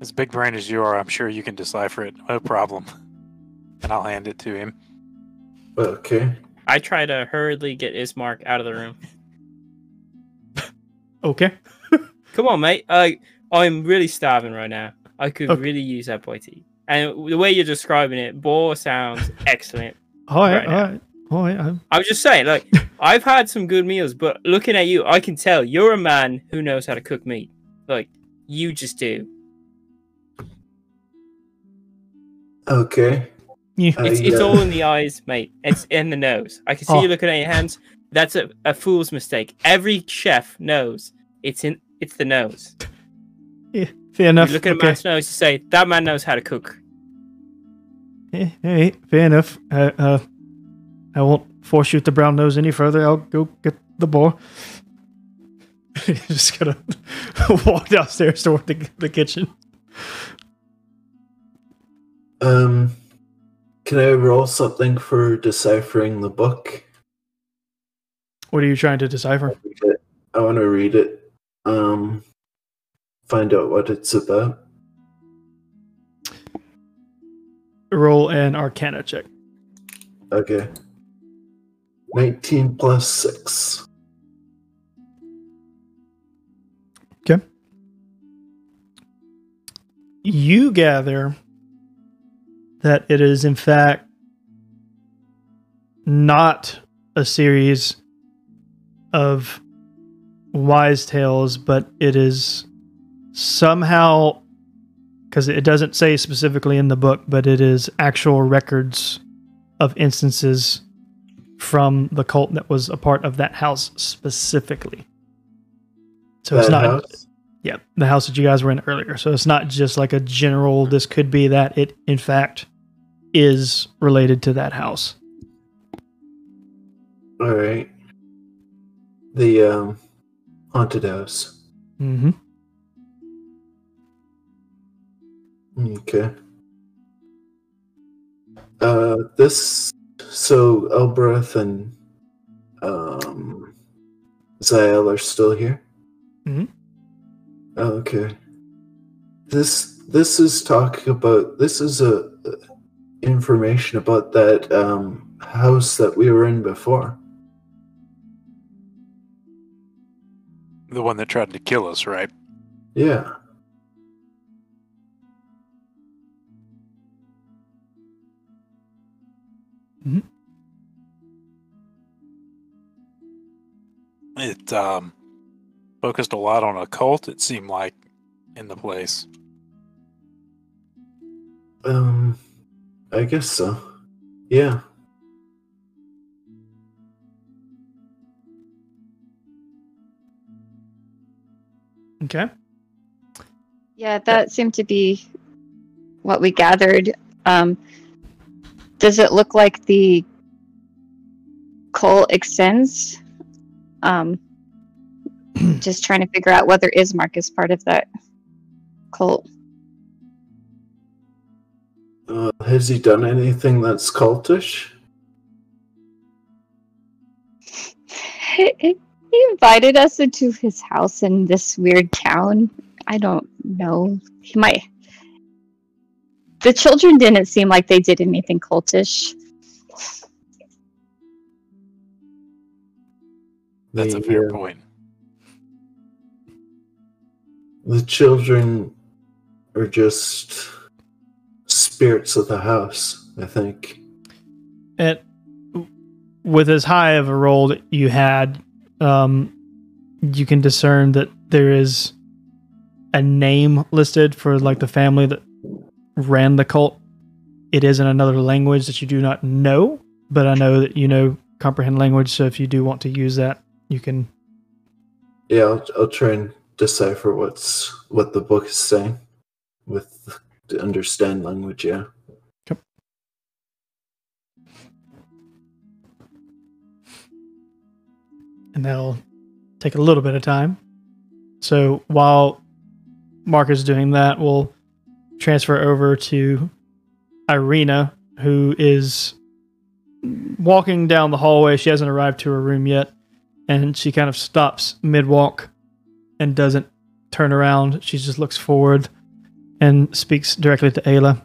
as big brain as you are, I'm sure you can decipher it. No problem." And I'll hand it to him. Okay. I try to hurriedly get Ismark out of the room. Okay. Come on, mate. I I'm really starving right now. I could Okay. really use that boy to eat. And the way you're describing it, boar sounds excellent. All right. Right all now. right. All right. I'm- I was just saying, like, I've had some good meals, but looking at you, I can tell you're a man who knows how to cook meat. Like, you just do. Okay. Yeah. Uh, It's, it's all in the eyes, mate. It's in the nose. I can see Oh. you looking at your hands. That's a, a fool's mistake. Every chef knows it's in it's the nose. Fair enough. you look at a man's nose, you say that man knows how to cook. Eh, Hey, fair enough. Uh, uh, I won't force you to brown nose any further. I'll go get the boar. Just gonna walk downstairs toward the, the kitchen. Um, can I roll something for deciphering the book? What are you trying to decipher? I want to read it. Um, find out what it's about. Roll an Arcana check. Okay. 19 plus 6. Okay. you gather that it is, in fact, not a series of wise tales, but it is somehow because it doesn't say specifically in the book, but it is actual records of instances from the cult that was a part of that house specifically. So it's not house? yeah, the house that you guys were in earlier. So it's not just like a general this could be that it in fact is related to that house. All right. The um, haunted house. Mm-hmm. Okay. Uh, this so Elbereth and um, Zael are still here. Mm-hmm. Okay. This this is talking about this is a information about that um house that we were in before. The one that tried to kill us, right? Yeah. Hmm. It um, focused a lot on occult. It seemed like in the place. Um, I guess so. Yeah. Okay. Yeah, that seemed to be what we gathered. Um, does it look like the coal extends? Um, just trying to figure out whether Ismark is part of that cult. Uh, has he done anything that's cultish? he invited us into his house in this weird town. I don't know. He might. The children didn't seem like they did anything cultish. That's a fair uh, point. The children are just spirits of the house, I think. And with as high of a roll that you had, um, you can discern that there is a name listed for like the family that ran the cult. It is in another language that you do not know, but I know that you know comprehend language. So if you do want to use that, you can. Yeah, I'll, I'll try and decipher what's what the book is saying with to understand language. Yeah. And that'll take a little bit of time. So while Mark is doing that, we'll transfer over to Irina, who is walking down the hallway. She hasn't arrived to her room yet, and she kind of stops mid walk and doesn't turn around. She just looks forward and speaks directly to Ayla.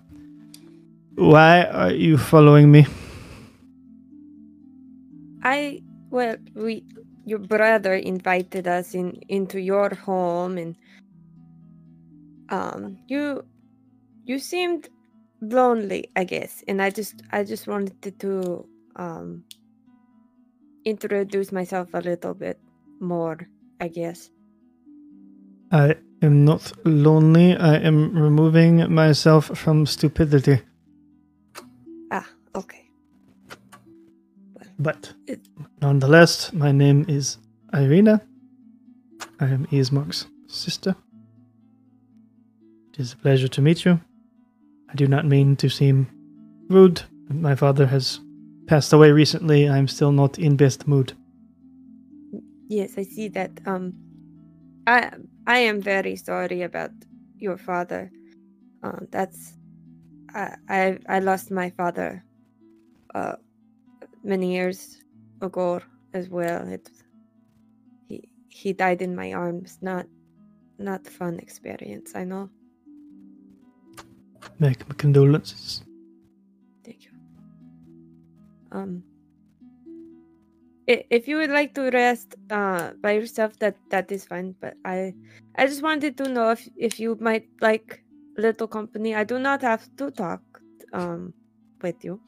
Why are you following me? I well, we your brother invited us in into your home and um you you seemed lonely, I guess. And I just I just wanted to, um introduce myself a little bit more, I guess. I am not lonely. I am removing myself from stupidity. Ah, okay. But It- nonetheless, my name is Irina. I am Ismark's sister. It is a pleasure to meet you. I do not mean to seem rude. My father has passed away recently. I am still not in best mood. Yes, I see that. Um, I I am very sorry about your father. Um, that's I I I lost my father. Uh, many years ago as well. It he he died in my arms. Not not fun experience. I know. Make my condolences. Thank you. Um, if you would like to rest uh, by yourself, that that is fine. But I, I just wanted to know if if you might like little company. I do not have to talk um with you.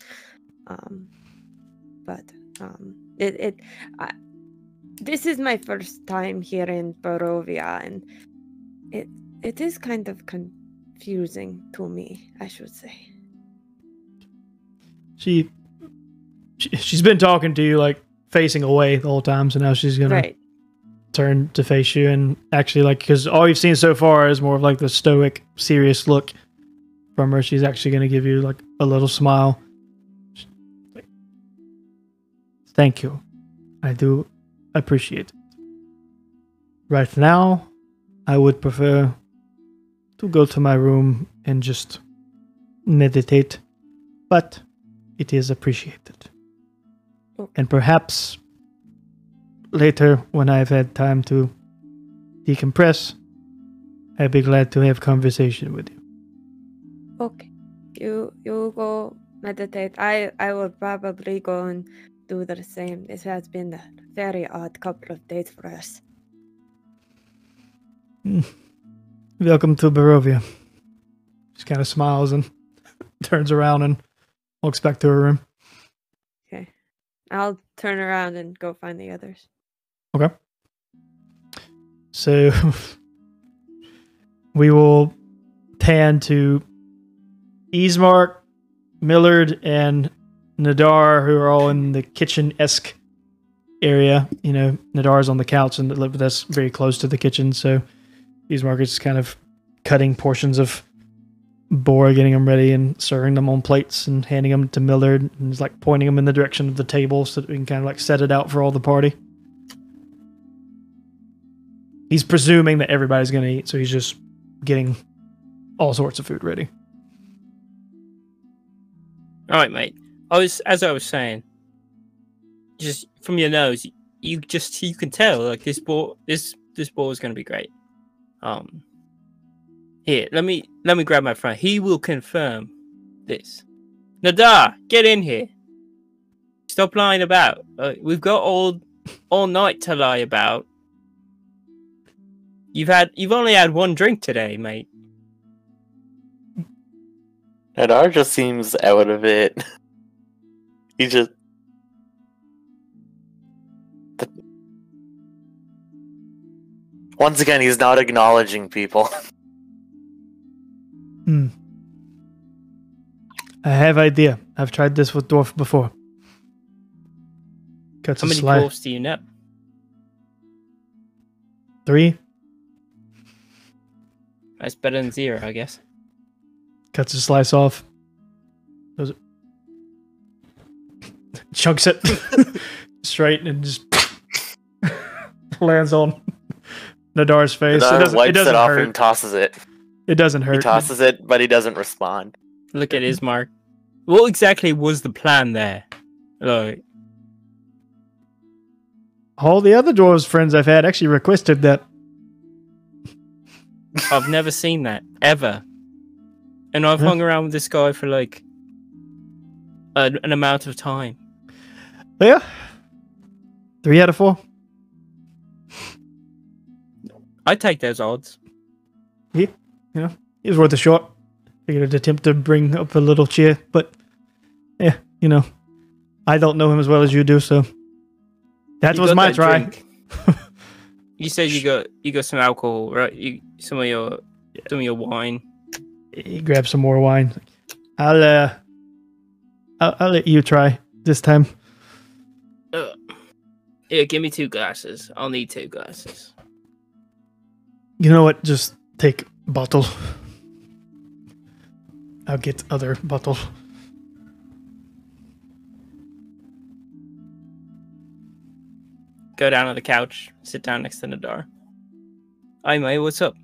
Um but um it it I, this is my first time here in Barovia and it it is kind of confusing to me, I should say. She, she she's been talking to you like facing away the whole time, so now she's gonna Right. turn to face you and actually like because all you've seen so far is more of like the stoic, serious look from her. She's actually gonna give you like a little smile. Thank you. I do appreciate it. Right now, I would prefer to go to my room and just meditate, but it is appreciated. Oh. And perhaps later, when I've had time to decompress, I'd be glad to have conversation with you. Okay. You you go meditate. I I will probably go and do the same. This has been a very odd couple of days for us. Hmm. Welcome to Barovia. She kind of smiles and turns around and looks back to her room. Okay. I'll turn around and go find the others. Okay. So we will pan to Ismark, Millard, and Nadar, who are all in the kitchen esque area. You know, Nadar's on the couch, and that's very close to the kitchen. So Ismark is kind of cutting portions of boar, getting them ready, and serving them on plates and handing them to Millard, and he's like pointing them in the direction of the table so that we can kind of like set it out for all the party. He's presuming that everybody's going to eat, so he's just getting all sorts of food ready. All right, mate. I was, as I was saying, just from your nose, you just you can tell like this ball, this this ball is going to be great. Um, here, let me let me grab my friend. He will confirm this. Nadar, get in here. Stop lying about. Uh, we've got all all night to lie about. You've had you've only had one drink today, mate. Nadar just seems out of it. he just. The- Once again, he's not acknowledging people. Hmm. I have idea. I've tried this with dwarf before. Cuts How many slice. dwarfs do you know? Three. That's better than zero, I guess. Cuts a slice off. Does it? Chunks it straight and just lands on Nadar's face. it doesn't, it wipes it, doesn't off hurt. and tosses it. It doesn't hurt. He tosses it, but he doesn't respond. Look at his mark. What exactly was the plan there? Like, All the other dwarves friends I've had actually requested that. I've never seen that ever, and I've Huh? hung around with this guy for like a, an amount of time. But yeah. Three out of four. I take those odds. Yeah, you know, he was worth a shot. Figured I'd attempt to bring up a little cheer, but yeah, you know, I don't know him as well as you do, so that You was my that try. You said you got you got some alcohol, right? You some of your some of your wine. He grabbed some more wine. I'll uh, I'll, I'll let you try this time. Yeah, give me two glasses. I'll need two glasses. You know what? Just take bottle. I'll get other bottle. Go down on the couch, sit down next to Nadar. Hi mate, what's up?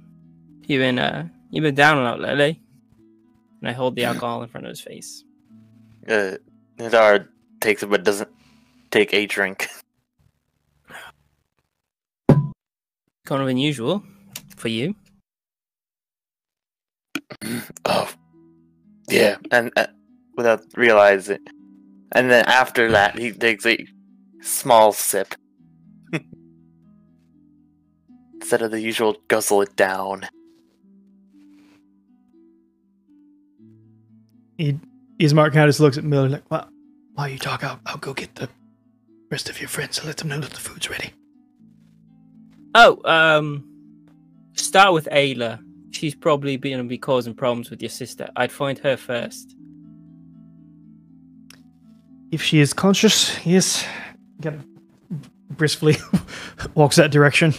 You been uh you been down a lot lately? And I hold the alcohol in front of his face. Uh, Nadar takes it, but doesn't take a drink. Kind of unusual for you. Oh, yeah, and uh, without realizing, and then after that, he takes a small sip instead of the usual guzzle it down. he Ismark kind of just looks at Millard like, "Well, while you talk, I'll, I'll go get the rest of your friends and let them know that the food's ready." Oh, um, start with Ayla. She's probably going to be causing problems with your sister. I'd find her first. If she is conscious, yes. Kind of briskly walks that direction.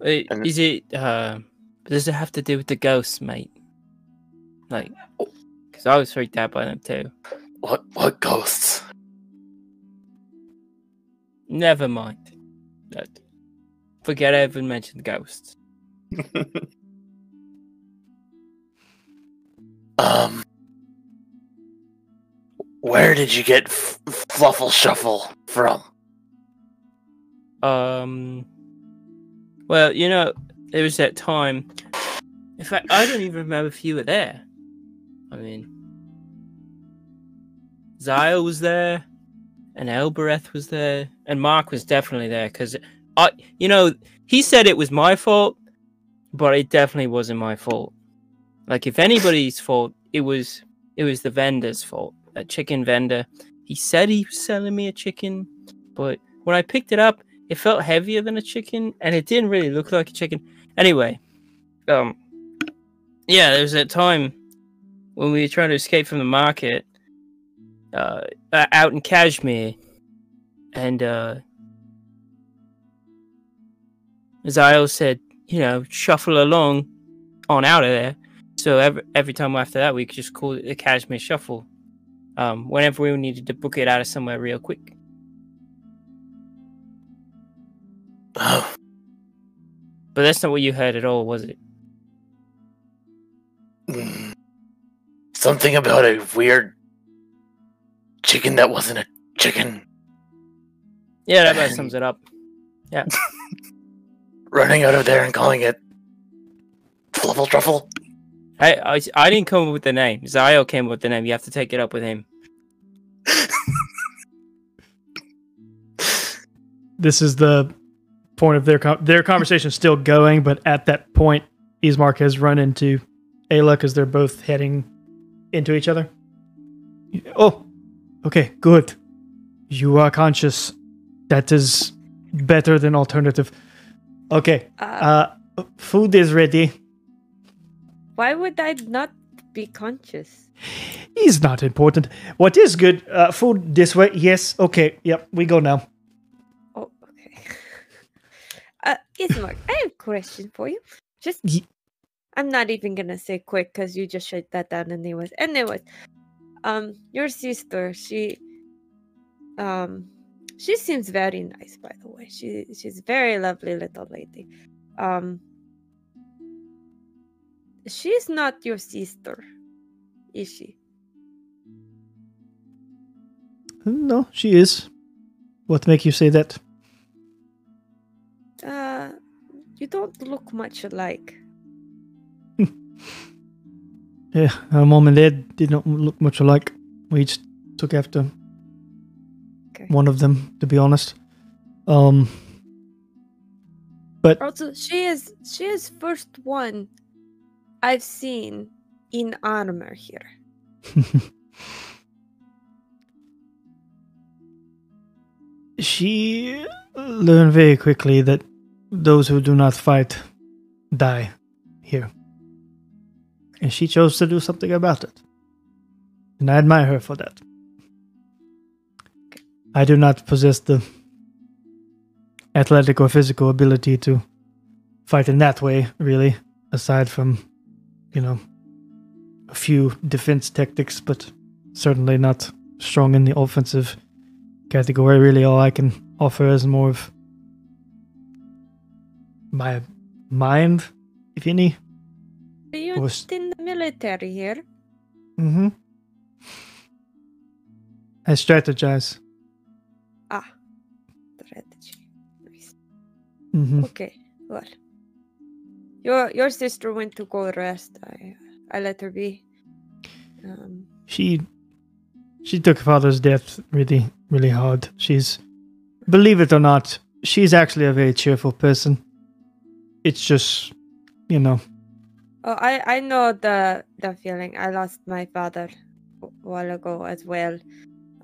Uh, Is it? Uh, does it have to do with the ghosts, mate? Like, because I was freaked out by them too. What what ghosts? Never mind. Forget I even mentioned ghosts. Um, where did you get f- Fluffle Shuffle from? Um. Well, you know, there was that time. In fact, I don't even remember if you were there. I mean, Zyle was there, and Elbereth was there, and Mark was definitely there because I, you know, he said it was my fault, but it definitely wasn't my fault. Like, if anybody's fault, it was it was the vendor's fault. A chicken vendor. He said he was selling me a chicken, but when I picked it up, it felt heavier than a chicken, and it didn't really look like a chicken. Anyway, um, yeah, there was that time when we were trying to escape from the market, uh, uh, out in Kashmir, and uh, Zyle said, you know, shuffle along on out of there. So every every time after that, we could just call it the Kashmir Shuffle. Um, whenever we needed to book it out of somewhere real quick. Oh, But that's not what you heard at all, was it? mm, something about a weird chicken that wasn't a chicken Yeah, that about sums it up. Yeah. running out of there and calling it Fluffle Truffle. I, I I didn't come up with the name. Zio came up with the name. You have to take it up with him. This is the point of their con- their conversation still going, but at that point, Ismark has run into Ayla because they're both heading into each other. Oh, okay, good. You are conscious. That is better than alternative. Okay, Uh, uh, food is ready. why would I not be conscious? Is not important. What is good? Uh, food this way. Yes. Okay. Yep. We go now. Oh, okay. uh, Ismark, I have a question for you. Just, Ye- I'm not even gonna say quick because you just shut that down. and Anyways, anyways, um, your sister, she, um, she seems very nice. By the way, she she's a very lovely little lady. Um, she's not your sister, is she? No, she is. What make you say that? Uh, you don't look much alike. Yeah, her mom and dad did not look much alike. We just took after Okay. one of them, to be honest. Um, but Also, she is she is first one I've seen in armor here. she learned very quickly that those who do not fight die here. And she chose to do something about it. And I admire her for that. I do not possess the athletic or physical ability to fight in that way, really, aside from, you know, a few defense tactics, but certainly not strong in the offensive category. Really, all I can offer is more of my mind, if any. Are you Was- in the military here? Mm-hmm. I strategize. Ah, strategy. Nice. Mm-hmm. Okay, well, your your sister went to go rest. I I let her be. Um, She she took father's death really, really hard. She's believe it or not, she's actually a very cheerful person. It's just you know, Oh, I I know the the feeling. I lost my father a while ago as well.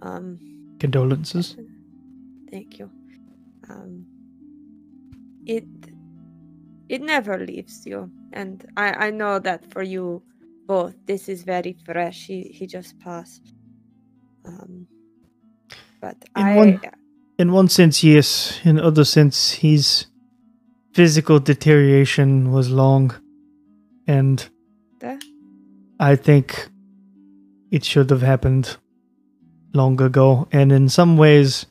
Um, Condolences. thank you. Um, it it never leaves you, and I I know that for you both, this is very fresh. He he just passed. Um, but In I one- In one sense, yes. In other sense, his physical deterioration was long, and the, I think it should have happened long ago. And in some ways,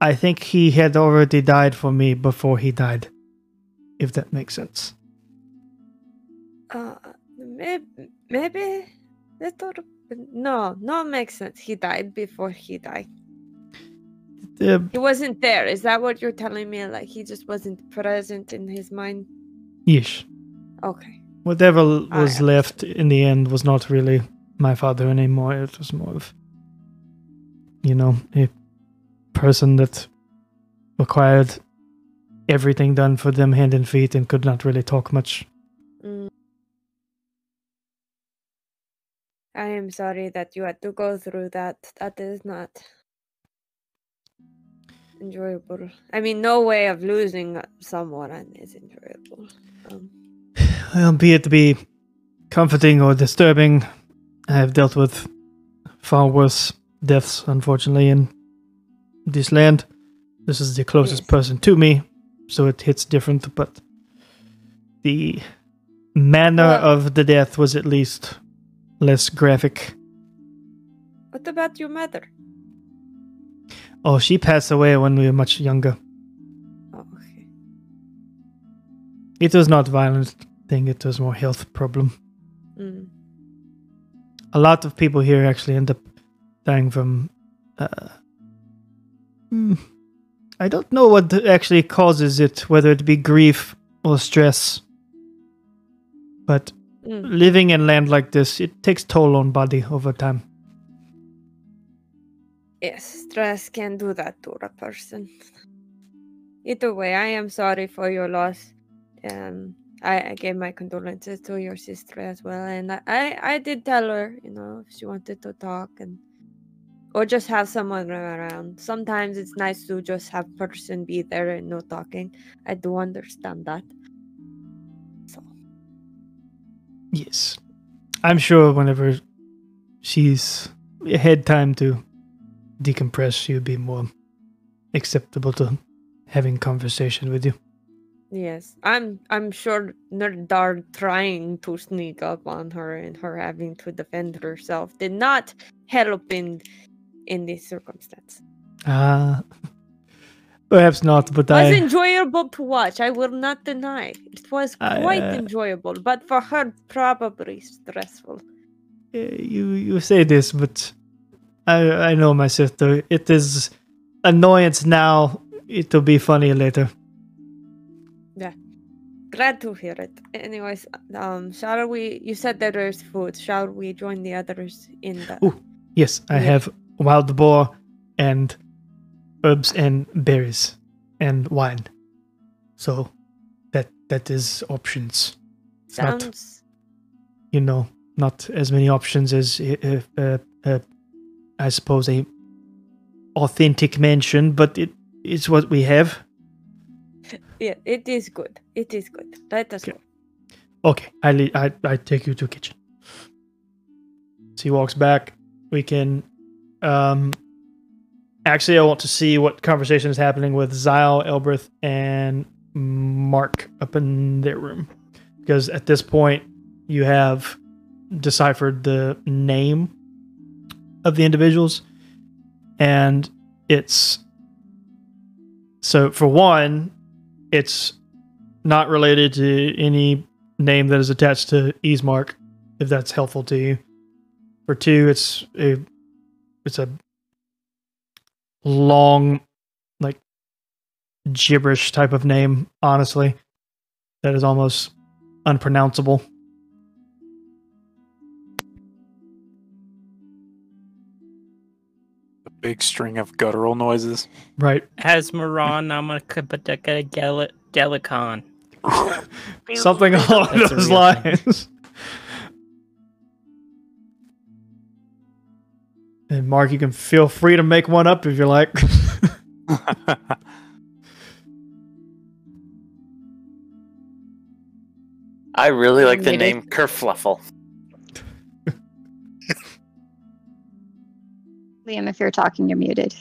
I think he had already died for me before he died. If that makes sense. uh, maybe maybe would no no makes sense. He died before he died. Uh, He wasn't there. Is that what you're telling me? Like he just wasn't present in his mind? yes. Okay. Whatever was left in the end was not really my father anymore. It was more of, you know, a person that required everything done for them hand and feet and could not really talk much. Mm. I am sorry that you had to go through that. That is not enjoyable. I mean, no way of losing someone is enjoyable. Um, Well, be it to be comforting or disturbing, I have dealt with far worse deaths, unfortunately, in this land. This is the closest Yes. person to me, so it hits different, but the manner Well- of the death was at least less graphic. what about your mother? Oh, she passed away when we were much younger. Oh, okay. It was not violent thing, it was more health problem. Mm. a lot of people here actually end up dying from uh, hmm, i don't know what actually causes it whether it be grief or stress but Mm. living in land like this it takes toll on body over time Yes, stress can do that to a person. Either way, I am sorry for your loss. Um, I, I gave my condolences to your sister as well, and I, I, did tell her, you know, if she wanted to talk and or just have someone around. Sometimes it's nice to just have person be there and no talking. I do understand that. So yes i'm sure whenever she's had time to decompress she'll be more acceptable to having conversation with you yes, I'm I'm sure Nadar trying to sneak up on her and her having to defend herself did not help in in this circumstance. Ah, perhaps not, but It was I. enjoyable to watch. I will not deny. It was I, quite uh, enjoyable, but for her, probably stressful. eh, You you say this, but I I know my sister. It is annoyance now. It'll be funny later. Glad to hear it. Anyways, um, shall we? You said that there's food. Shall we join the others in the? Ooh. Yes, I Yeah. have wild boar and herbs and berries and wine. So that that is options. It's not Sounds you know not as many options as uh, uh, uh, I suppose a authentic mansion, but it is what we have. Yeah. It is good. It is good. Let us Okay. go. Okay, I le- I I take you to kitchen. So he walks back. We can um actually I want to see what conversation is happening with Zyle, Elbereth, and Mark up in their room. Because at this point you have deciphered the name of the individuals. And it's so for one, it's not related to any name that is attached to Ismark, if that's helpful to you. For two, it's a it's a long, like gibberish type of name. Honestly, that is almost unpronounceable. Big string of guttural noises. Right? As Moran, I'm Galicon. Something along That's those lines. And Mark, you can feel free to make one up if you like. I really like the name Kerfluffle. Liam, if you're talking, you're muted.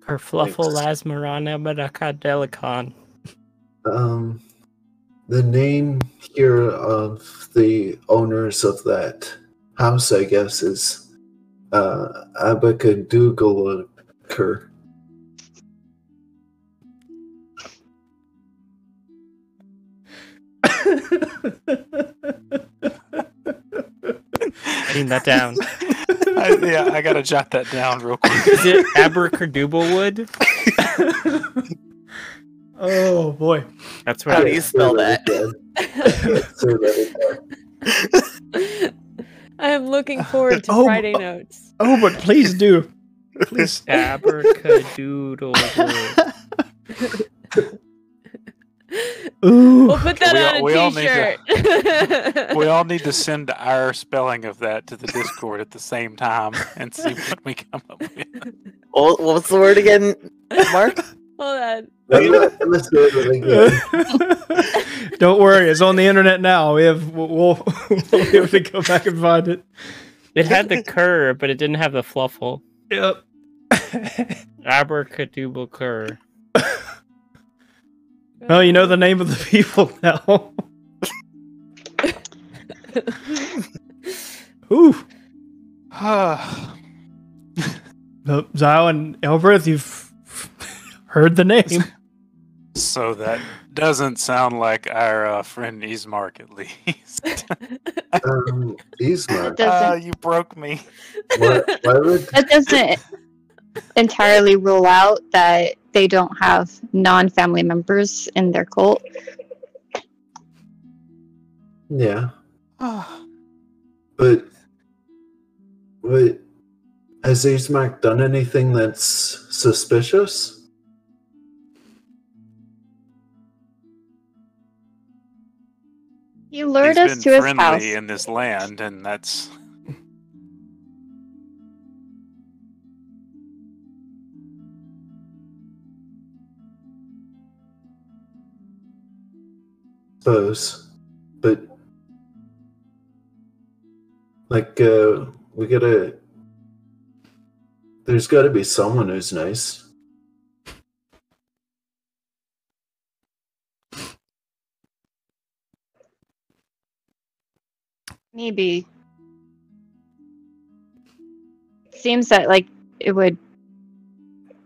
Kerfluffle Lasmarana Medakadelicon. Um, the name here of the owners of that house, I guess, is uh, Abacadoogalker. Writing that down. I, yeah, I gotta jot that down real quick. Is it Abracadablewood? oh boy. That's How what do it you is. spell that? Say that again. I am looking forward to Oh, Friday oh. notes. Oh, but please do. Please. Abracadoodlewood. Ooh. We'll put that We on all- a we all need to- t-shirt. We all need to send our spelling of that to the Discord at the same time and see what we come up with. What what was the word again, Mark? Hold on. I'm not gonna say it again. Don't worry, it's on the internet now. We have we'll, we'll we'll be able to go back and find it. It had the cur, but it didn't have the fluffle. Yep. Abracadoogle cur. Well, you know the name of the people now. Ooh. Well, Zio and Elbereth, you've heard the name. so that doesn't sound like our uh, friend Ismark, at least. Um, Ismark. It. Uh, you broke me. Why, why would that doesn't entirely rule out that they don't have non-family members in their cult. yeah? Ah. But wait, has Ismark done anything that's suspicious? He lured He's us been to his friendly house. in this land, and that's Suppose, but like uh, we gotta. There's got to be someone who's nice. Maybe. Seems that like it would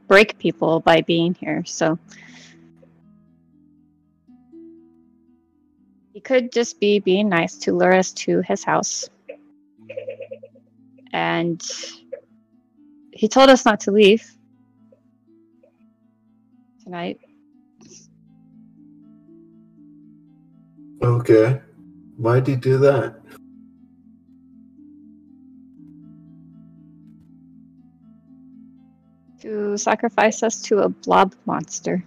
break people by being here, so could just be being nice to lure us to his house. And he told us not to leave tonight. Okay, why'd he do that? To sacrifice us to a blob monster.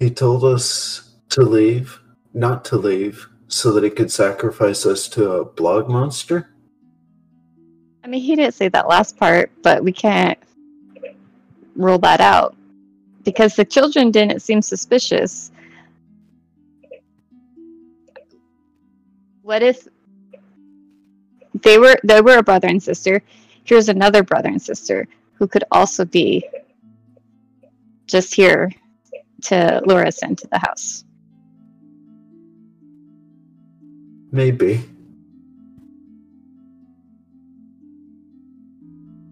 He told us to leave, not to leave, so that he could sacrifice us to a blog monster. I mean, he didn't say that last part, but we can't rule that out because the children didn't seem suspicious. What if they were they were a brother and sister? Here's another brother and sister who could also be just here to lure us into the house. Maybe.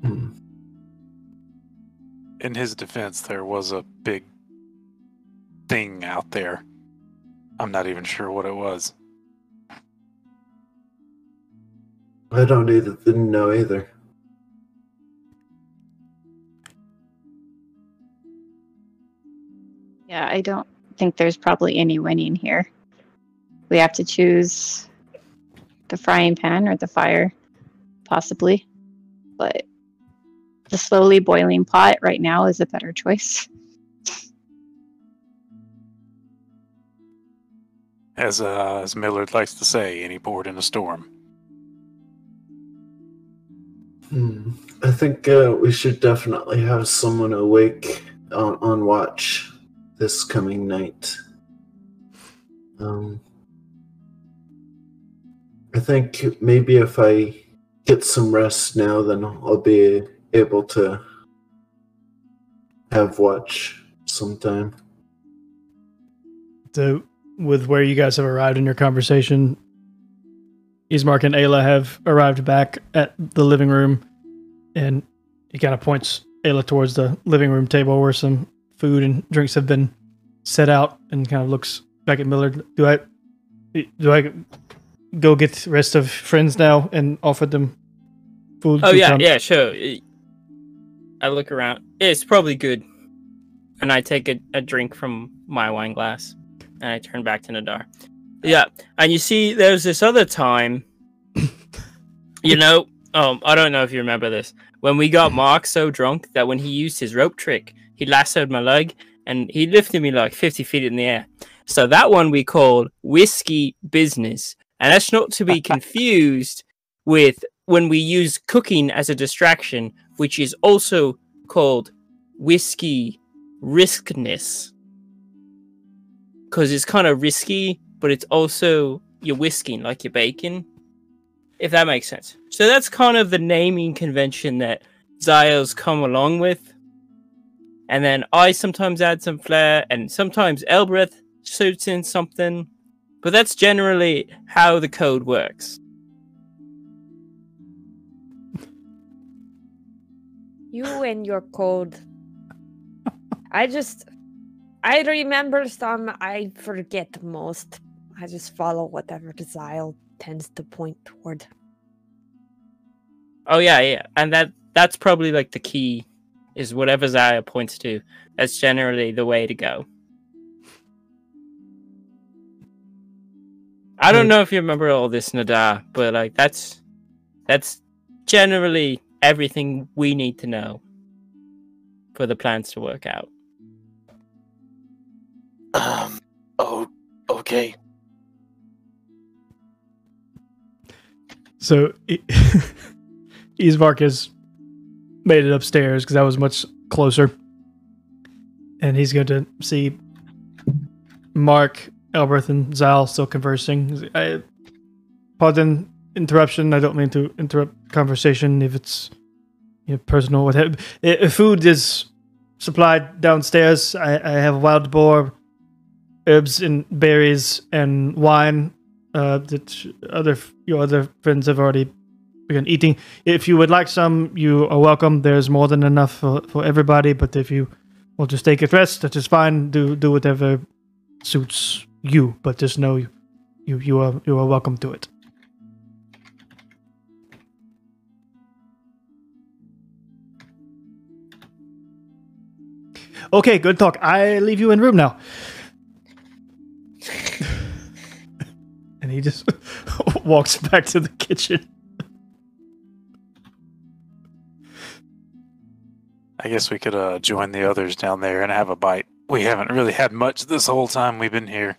Hmm. in his defense, there was a big thing out there. I'm not even sure what it was. I don't either. Didn't know either. Yeah, I don't think there's probably any winning here. We have to choose the frying pan or the fire, possibly. But the slowly boiling pot right now is a better choice. As uh, as Millard likes to say, any port in a storm. Hmm. I think uh, we should definitely have someone awake on, on watch this coming night. Um, I think maybe if I get some rest now, then I'll be able to have watch sometime. So, with where you guys have arrived in your conversation, Ismark and Ayla have arrived back at the living room, and he kind of points Ayla towards the living room table where some food and drinks have been set out, and kind of looks back at Millard. Do I, do I go get the rest of friends now and offer them food? Oh yeah, yeah, sure. I- I look around. It's probably good. And I take a, a drink from my wine glass and I turn back to Nadar. Yeah. And you see there's this other time you know, um, I don't know if you remember this. When we got Mark so drunk that when he used his rope trick, he lassoed my leg and he lifted me like 50 feet in the air. So that one we called whiskey business. And that's not to be confused with when we use cooking as a distraction, which is also called whiskey riskness. Because it's kind of risky, but it's also you're whisking like you're baking, if that makes sense. So that's kind of the naming convention that Zio's come along with. And then I sometimes add some flair, and sometimes Elbereth suits in something. But that's generally how the code works. You and your code. I just. I remember some, I forget most. I just follow whatever Zile tends to point toward. Oh yeah, yeah, and that that's probably like the key is whatever Zaya points to. That's generally the way to go. I don't Hmm. know if you remember all this, Nada, but like that's that's generally everything we need to know for the plans to work out. Um. Oh. Okay. So I- Ismark has made it upstairs because that was much closer. And he's going to see Mark, Elbereth, and Zal still conversing. I, pardon interruption. I don't mean to interrupt conversation if it's you know, personal. What have, if food is supplied downstairs, I, I have wild boar, herbs and berries, and wine uh, that other your other friends have already begun eating. If you would like some, you are welcome. There's more than enough for, for everybody. But if you will just take a rest, that is fine. Do do whatever suits you. But just know you you, are you are welcome to it. Okay, good talk. I leave you in room now. and he just walks back to the kitchen. I guess we could uh, join the others down there and have a bite. We haven't really had much this whole time we've been here.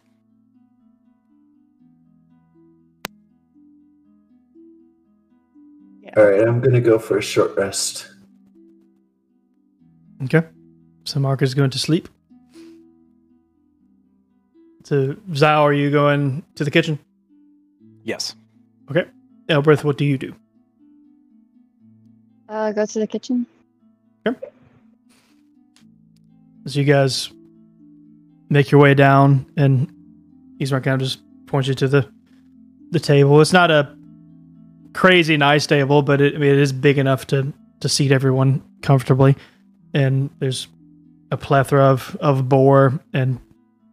All right, I'm gonna go for a short rest. Okay. So Mark is going to sleep. So Zao, are you going to the kitchen? Yes. Okay. Elbereth, what do you do? Uh, go to the kitchen. Okay. As you guys make your way down, and he's kind of just points you to the the table. It's not a crazy nice table, but it, I mean, it is big enough to to seat everyone comfortably. And there's a plethora of of boar and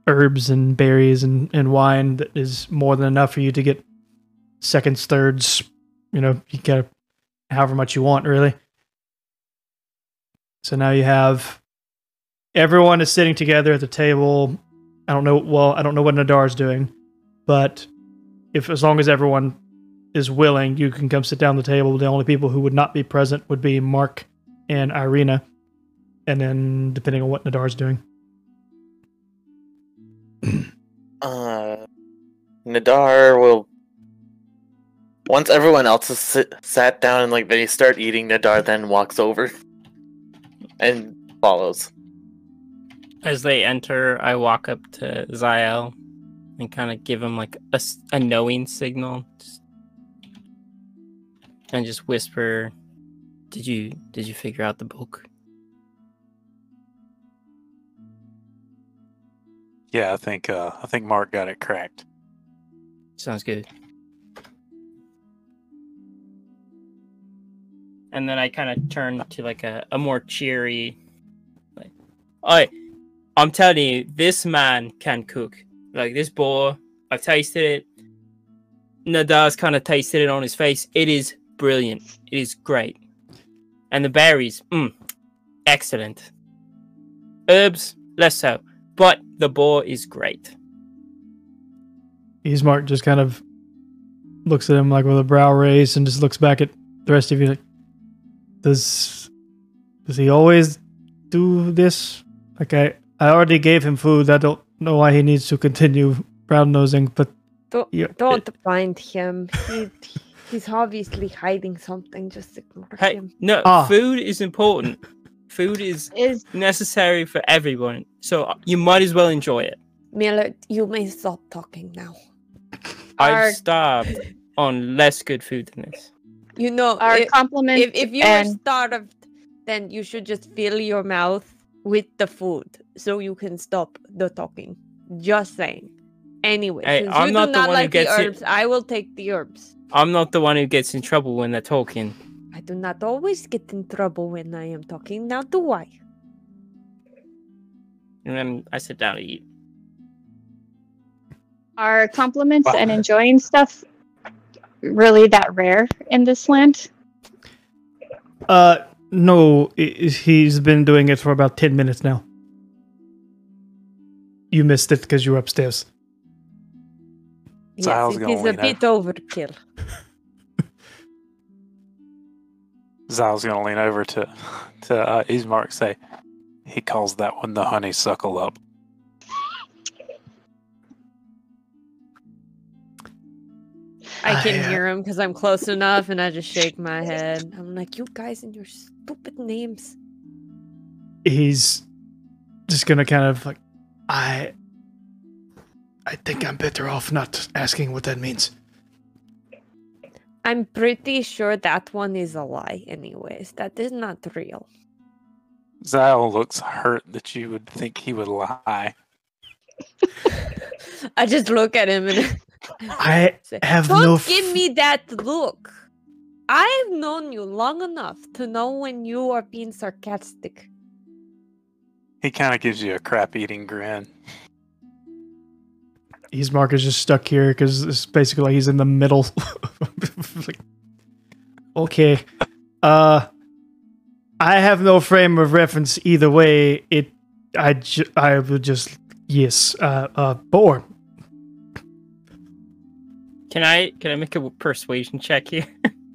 herbs and berries and, and wine that is more than enough for you to get seconds, thirds. You know, you get however much you want, really. So now you have everyone is sitting together at the table. I don't know. Well, I don't know what Nadar's doing, but if as long as everyone is willing, you can come sit down at the table. The only people who would not be present would be Mark and Irina, and then depending on what Nadar's doing. Uh, Nadar will. Once everyone else has sit, sat down and like they start eating, Nadar then walks over and follows. As they enter, I walk up to Zael and kind of give him like a knowing signal, just, and just whisper, "Did you did you figure out the book?" Yeah, I think uh, I think Mark got it cracked. Sounds good. And then I kind of turn to like a, a more cheery, like, I, I'm telling you, this man can cook. Like this boy, I've tasted it. Nadar's kind of tasted it on his face. It is brilliant. It is great. And the berries, mm, excellent. Herbs, less so. But the boar is great. Ismark just kind of looks at him like with a brow raised and just looks back at the rest of you like, does does he always do this? Like I, I already gave him food. I don't know why he needs to continue brown nosing, but Don't, Yeah, don't mind him. He, he's obviously hiding something. Just ignore Hey, him. no, Ah. food is important. food is Is necessary for everyone, so you might as well enjoy it. Miller, you may stop talking now. I've Our- starved on less good food than this. You know, our if, compliment if, if you were and starved, then you should just fill your mouth with the food so you can stop the talking. Just saying. Anyway, Hey, since I'm you not do the not one who like the gets it- herbs, I will take the herbs. I'm not the one who gets in trouble when they're talking. I do not always get in trouble when I am talking. Now, do I? And then I sit down to eat. are compliments Wow. and enjoying stuff really that rare in this land? uh, no, he's been doing it for about ten minutes now. You missed it because you were upstairs. Yes, Zyl's it gonna is a lean bit overkill. Zyl's gonna lean over to to uh, Ismark say, he calls that one the honeysuckle up. I can I, uh, hear him because I'm close enough, and I just shake my head. I'm like, you guys and your stupid names. He's just gonna kind of like, I, I think I'm better off not asking what that means. I'm pretty sure that one is a lie, anyways. That is not real. Zyl looks hurt that you would think he would lie. I just look at him and I say, have Don't no give me that look. I've known you long enough to know when you are being sarcastic. He kind of gives you a crap eating grin. He's Mark is just stuck here because it's basically like he's in the middle. like, okay, uh, I have no frame of reference either way. It, I, ju- I would just yes, uh, uh, boar. Can I can I make a persuasion check here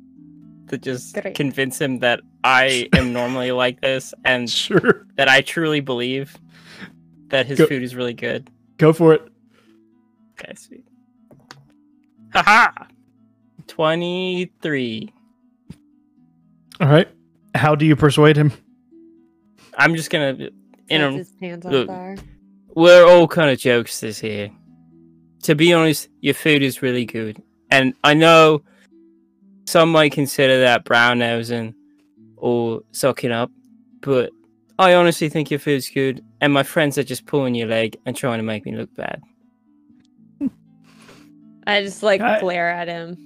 to just Great. convince him that I am normally like this and Sure, that I truly believe that his Go- food is really good? go for it. Okay, sweet. Haha! 23. All right. How do you persuade him? I'm just gonna in a his hands on look. fire. we're all kind of jokesters here. To be honest, your food is really good. And I know some might consider that brown nosing or sucking up, but I honestly think your food's good, and my friends are just pulling your leg and trying to make me look bad. I just like I- glare at him.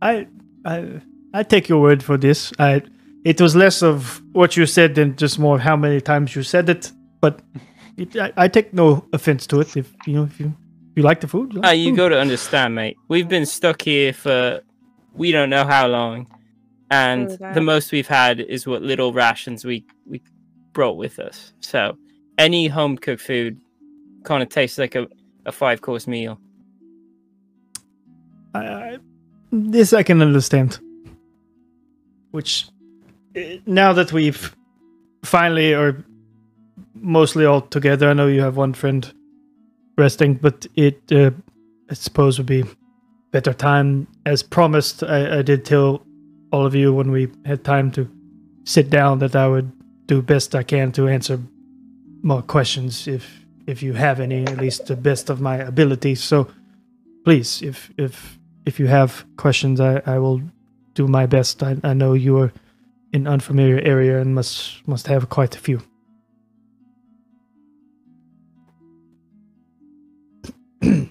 I, I, I take your word for this. I, it was less of what you said than just more of how many times you said it. But it, I, I take no offense to it. If you know, if you, you like the food, you, Uh, like you food. got to understand, mate. We've been stuck here for we don't know how long, and True the most we've had is what little rations we we brought with us. So any home cooked food kind of tastes like a, a five course meal. I, I, this I can understand. Which, eh, now that we've finally, or mostly all together, I know you have one friend resting, but it uh, I suppose would be better time. As promised, I, I did tell all of you when we had time to sit down that I would do best I can to answer more questions if if you have any, at least the best of my ability. So please, if if if you have questions, I, I will do my best. I, I know you are in unfamiliar area and must must have quite a few.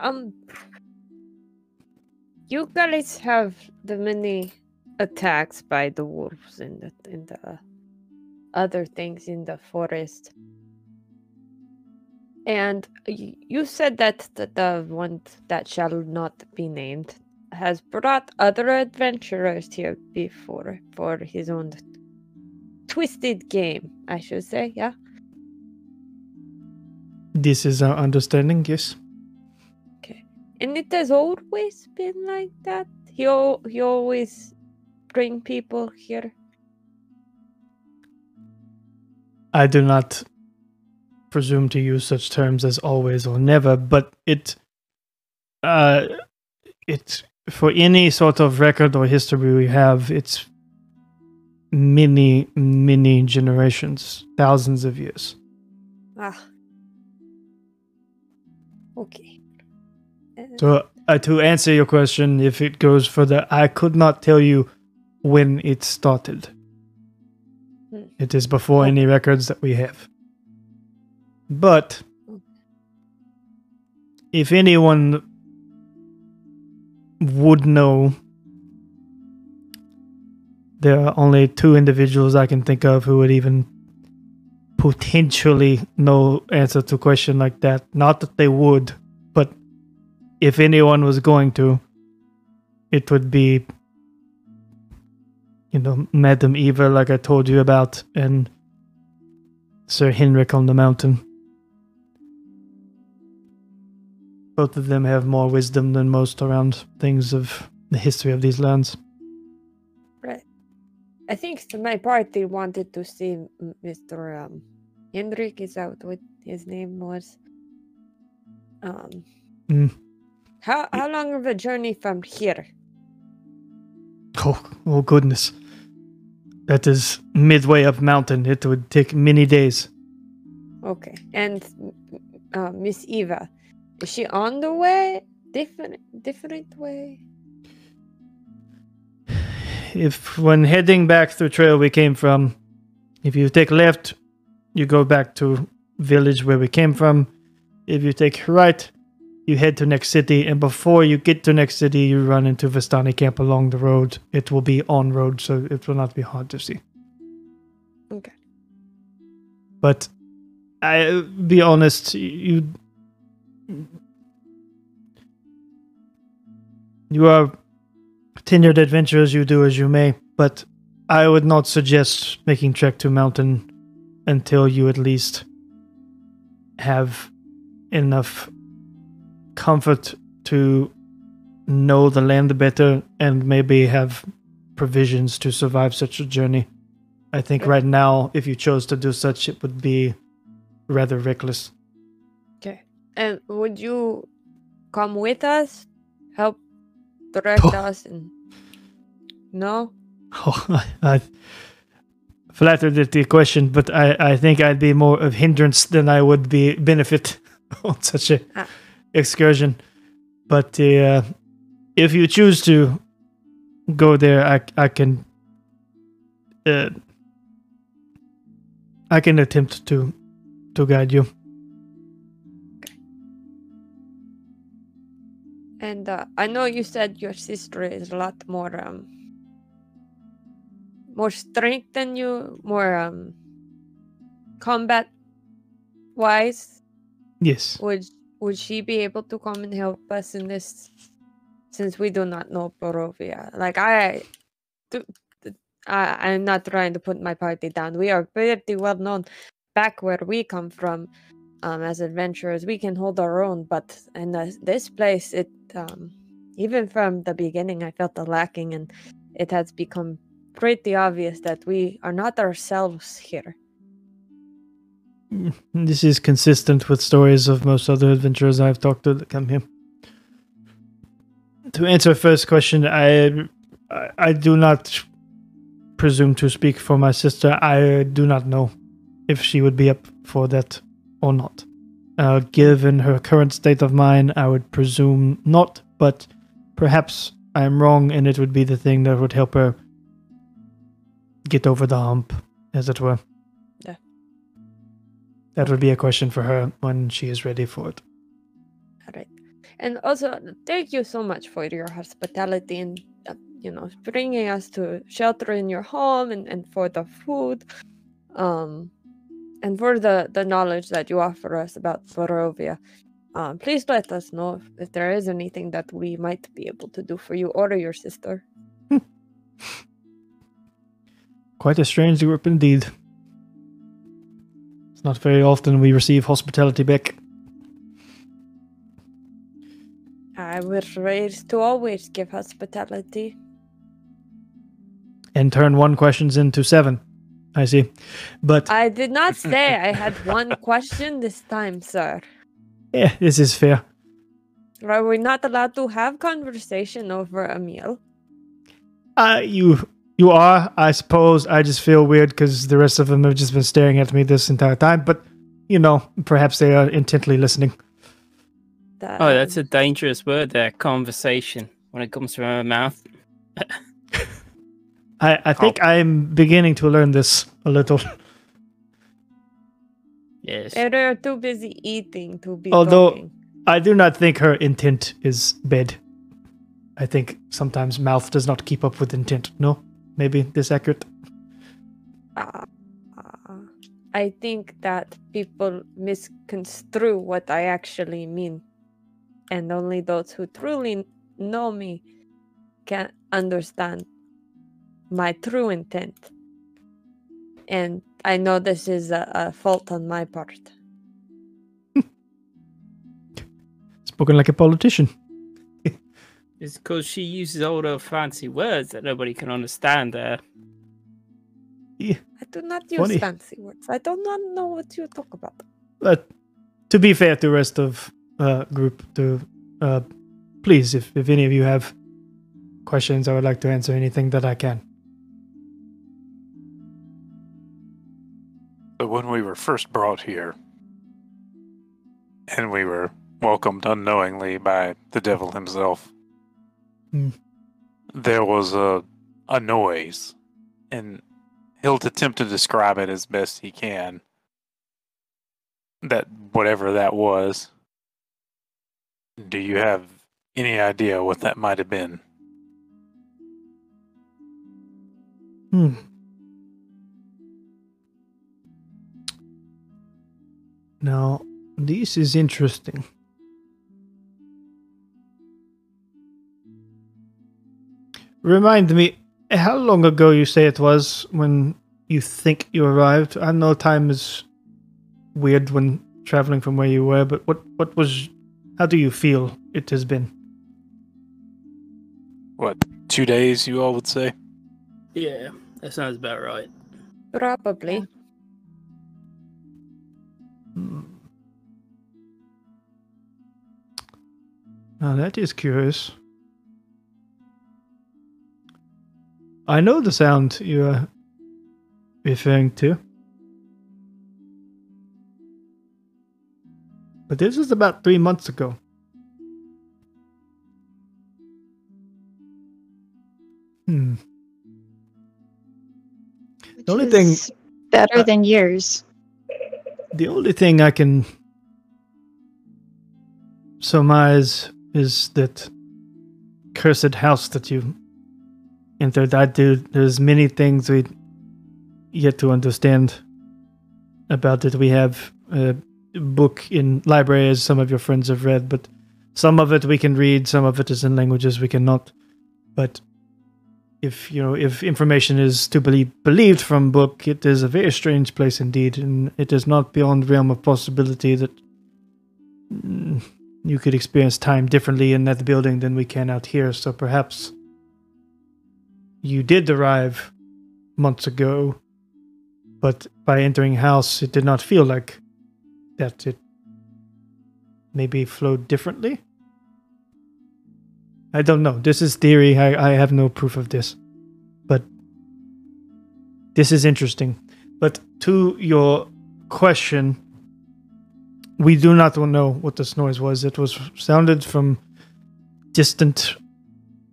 Um, you guys have the many attacks by the wolves and the, and the other things in the forest. And you said that the, the one that shall not be named has brought other adventurers here before for his own twisted game, I should say, yeah? This is our understanding, yes. Okay. And it has always been like that. He al- he always bring people here. I do not presume to use such terms as always or never, but it, uh, it for any sort of record or history we have, it's many, many generations, thousands of years. Ah. Okay. Uh, So, uh, to answer your question, if it goes further, I could not tell you when it started. Hmm. It is before any records that we have. But if anyone would know, there are only two individuals I can think of who would even potentially know answer to a question like that. Not that they would, but if anyone was going to, it would be, you know, Madame Eva, like I told you about, and Sir Henrik on the mountain. Both of them have more wisdom than most around things of the history of these lands. Right. I think my party wanted to see Mr. Um, Hendrik. Is that what his name was? Um. Mm. How how long of a journey from here? Oh, oh goodness. That is midway up mountain. It would take many days. Okay. And uh, Miss Eva, is she on the way? Different different way. If when heading back the trail we came from, if you take left, you go back to village where we came from. If you take right, you head to next city, and before you get to next city, you run into Vistani camp along the road. It will be on road, so it will not be hard to see. Okay. But I be honest, you you are tenured adventurers. You do as you may, but I would not suggest making trek to mountain until you at least have enough comfort to know the land better and maybe have provisions to survive such a journey. I think right now, if you chose to do such, it would be rather reckless. And would you come with us? Help direct Oh. us and no? Oh, I, I flattered at the question, but I, I think I'd be more of hindrance than I would be benefit on such a Ah. excursion. But uh, if you choose to go there, I I can uh, I can attempt to to guide you. And uh, I know you said your sister is a lot more um more strength than you, more um combat wise. Yes. Would would she be able to come and help us in this since we do not know Barovia? Like I do I, I'm not trying to put my party down. We are pretty well known back where we come from um, as adventurers. We can hold our own, but in this, this place, it um, even from the beginning, I felt the lacking, and it has become pretty obvious that we are not ourselves here. This is consistent with stories of most other adventurers I've talked to that come here. To answer first question, I, I I do not presume to speak for my sister. I do not know if she would be up for that or not. Uh, given her current state of mind, I would presume not, but perhaps I am wrong and it would be the thing that would help her get over the hump, as it were. Yeah. That would be a question for her when she is ready for it. All right. And also, thank you so much for your hospitality and, uh, you know, bringing us to shelter in your home and, and for the food. Um, and for the, the knowledge that you offer us about Barovia. Um, please let us know if, if there is anything that we might be able to do for you or your sister. Quite a strange group indeed. It's not very often we receive hospitality back. I was raised to always give hospitality. And turn one questions into seven. I see. But I did not say I had one question this time, sir. yeah, this is fair. Are we not allowed to have conversation over a meal? Uh, you you are, I suppose. I just feel weird because the rest of them have just been staring at me this entire time. But you know, perhaps they are intently listening. That, Oh, that's a dangerous word there. Conversation when it comes from her mouth. I I think I'm beginning to learn this a little. Yes. They're too busy eating to be Although- talking. I do not think her intent is bad. I think sometimes mouth does not keep up with intent. No, maybe this accurate. Uh, uh, I think that people misconstrue what I actually mean, and only those who truly know me can understand my true intent. And I know this is a, a fault on my part. Spoken like a politician. It's because she uses all those fancy words that nobody can understand there. I do not use Funny. fancy words. I do not know what you talk about. But to be fair to the rest of uh, group, to uh, please, if if any of you have questions, I would like to answer anything that I can. But when we were first brought here, and we were welcomed unknowingly by the devil himself, Hmm. there was a a noise, and he'll attempt to describe it as best he can. That whatever that was. Do you have any idea what that might have been? Hmm. Now, this is interesting. Remind me, how long ago you say it was when you think you arrived? I know time is weird when traveling from where you were, but what what was? How do you feel it has been? What two days? You all would say. Yeah, that sounds about right. Probably. Hmm. Now that is curious. I know the sound you are referring to. But this was about three months ago. Hmm. Which only thing- better uh, than years. The only thing I can surmise is that cursed house that you entered. I do. There's many things we yet to understand about it. We have a book in library, as some of your friends have read, but some of it we can read. Some of it is in languages we cannot. But if you know, if information is to be believed from book, it is a very strange place indeed, and it is not beyond realm of possibility that you could experience time differently in that building than we can out here. So perhaps you did arrive months ago, but by entering house, it did not feel like that. It maybe flowed differently. I don't know. This is theory. I, I have no proof of this, but this is interesting. But to your question, we do not know what this noise was. It was sounded from distant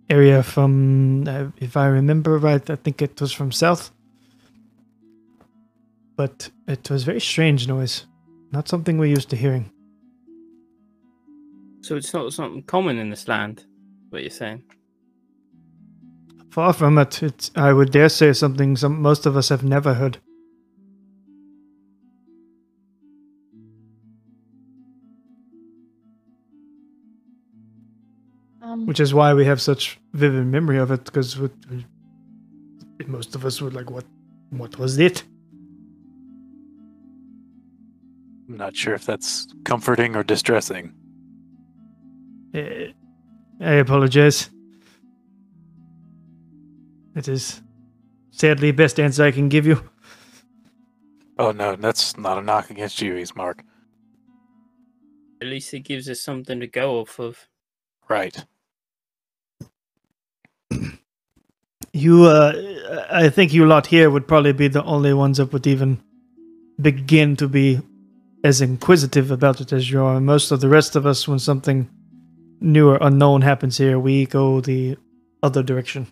area from, uh, if I remember right, I think it was from south. But it was very strange noise, not something we're used to hearing. So it's not something common in this land. What you're saying? Far from it. It's, I would dare say something some most of us have never heard. Um, which is why we have such vivid memory of it because most of us were like what what was it I'm not sure if that's comforting or distressing. Eh, i apologize it is sadly the best answer i can give you Oh no, that's not a knock against you, Mark. At least it gives us something to go off of. Right. you uh i think you lot here would probably be the only ones that would even begin to be as inquisitive about it as you are most of the rest of us when something new or unknown happens here we go the other direction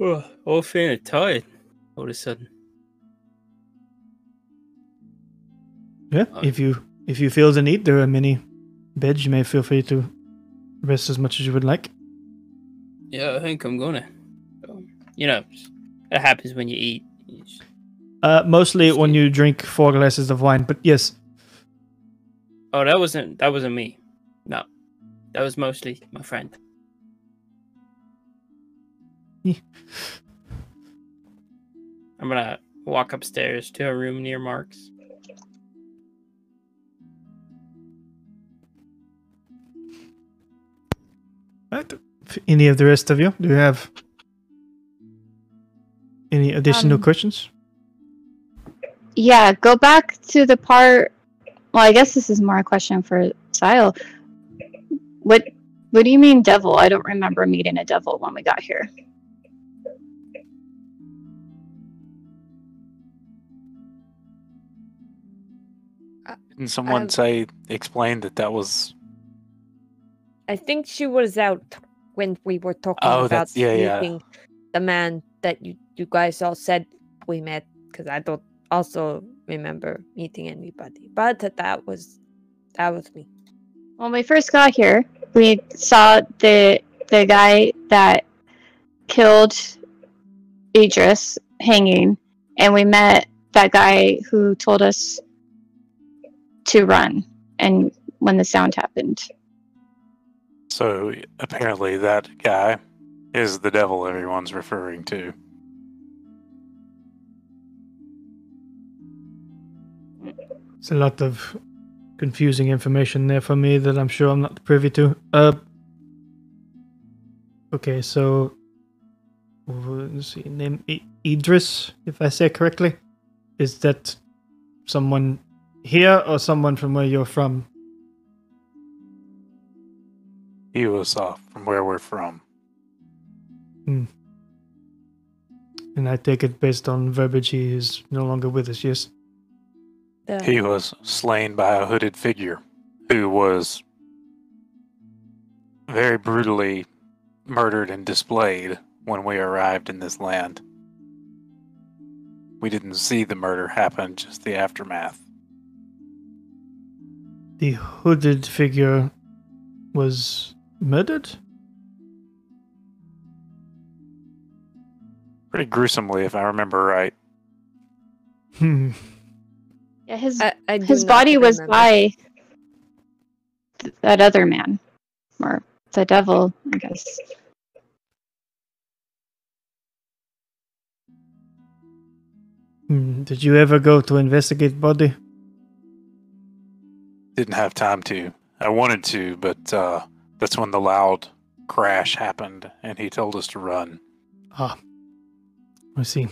Oh, all feeling tired all of a sudden. Yeah, if you if you feel the need, there are many beds. You may feel free to rest as much as you would like. Yeah, I think I'm gonna. Um, You know, it happens when you eat. You just- Uh, mostly when you drink four glasses of wine, but yes, Oh, that wasn't that wasn't me. No, that was mostly my friend. I'm gonna walk upstairs to a room near Mark's. right. Any of the rest of you, do you have any additional Um, questions? Yeah, go back to the part. Well, I guess this is more a question for Sile. What What do you mean, devil? I don't remember meeting a devil when we got here. Didn't someone Um, say explain that that was? I think she was out when we were talking Oh, about yeah, yeah. meeting the man that you you guys all said we met because I don't also remember meeting anybody, but that was that was me. When we first got here, we saw the the guy that killed Idris hanging, and we met that guy who told us to run. And when the sound happened, So apparently that guy is the devil everyone's referring to. It's a lot of confusing information there for me that I'm sure I'm not privy to. Uh, okay, so uh, let's see, name I- Idris, if I say correctly, is that someone here or someone from where you're from? He was off from where we're from. Hmm. And I take it based on verbiage, he is no longer with us. Yes. The, He was slain by a hooded figure who was very brutally murdered and displayed when we arrived in this land. We didn't see the murder happen, just the aftermath. The hooded figure was murdered. Pretty gruesomely, if I remember right. Hmm. yeah, his I, I his body was remember. by th- that other man, or the devil, I guess. Hmm. Did you ever go to investigate body? Didn't have time to. I wanted to, but uh, that's when the loud crash happened, and he told us to run. Ah, I see.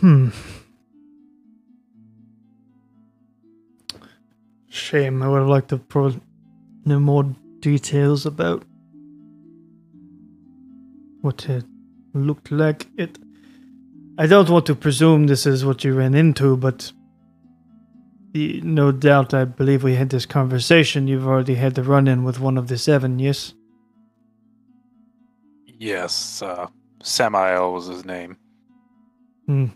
Hmm. Shame. I would have liked to pro- know more details about what it looked like. It. I don't want to presume this is what you ran into, but y- no doubt, I believe we had this conversation. You've already had the run-in with one of the seven, yes? Yes, uh, Samael was his name. Hmm.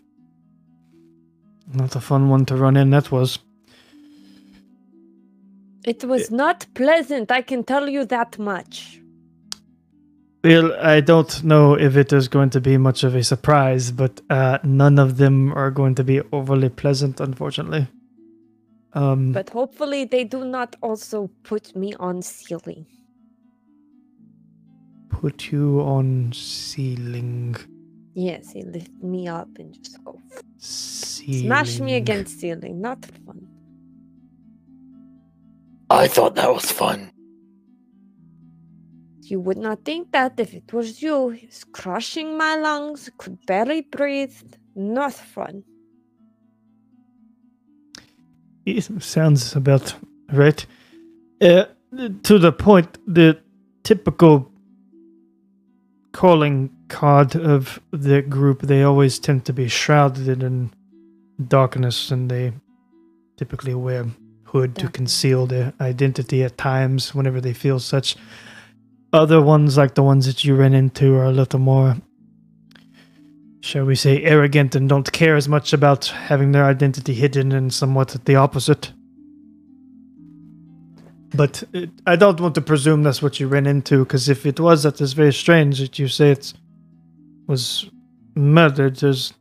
Not a fun one to run in, that was. It was not pleasant, I can tell you that much. Well, I don't know if it is going to be much of a surprise, but uh, none of them are going to be overly pleasant, unfortunately. Um, But hopefully they do not also put me on ceiling. put you on ceiling. Yes, he lift me up and just go Ceiling. smash me against ceiling. Not fun. I thought that was fun. You would not think that if it was you. He's crushing my lungs, could barely breathe. Not fun. It sounds about right. Uh, to the point, the typical calling card of the group, they always tend to be shrouded in darkness and they typically wear hood to conceal their identity at times whenever they feel such. Other ones, like the ones that you ran into, are a little more, shall we say, arrogant and don't care as much about having their identity hidden and somewhat the opposite. But it, I don't want to presume that's what you ran into, because if it was, that is very strange that you say it was murdered. There's,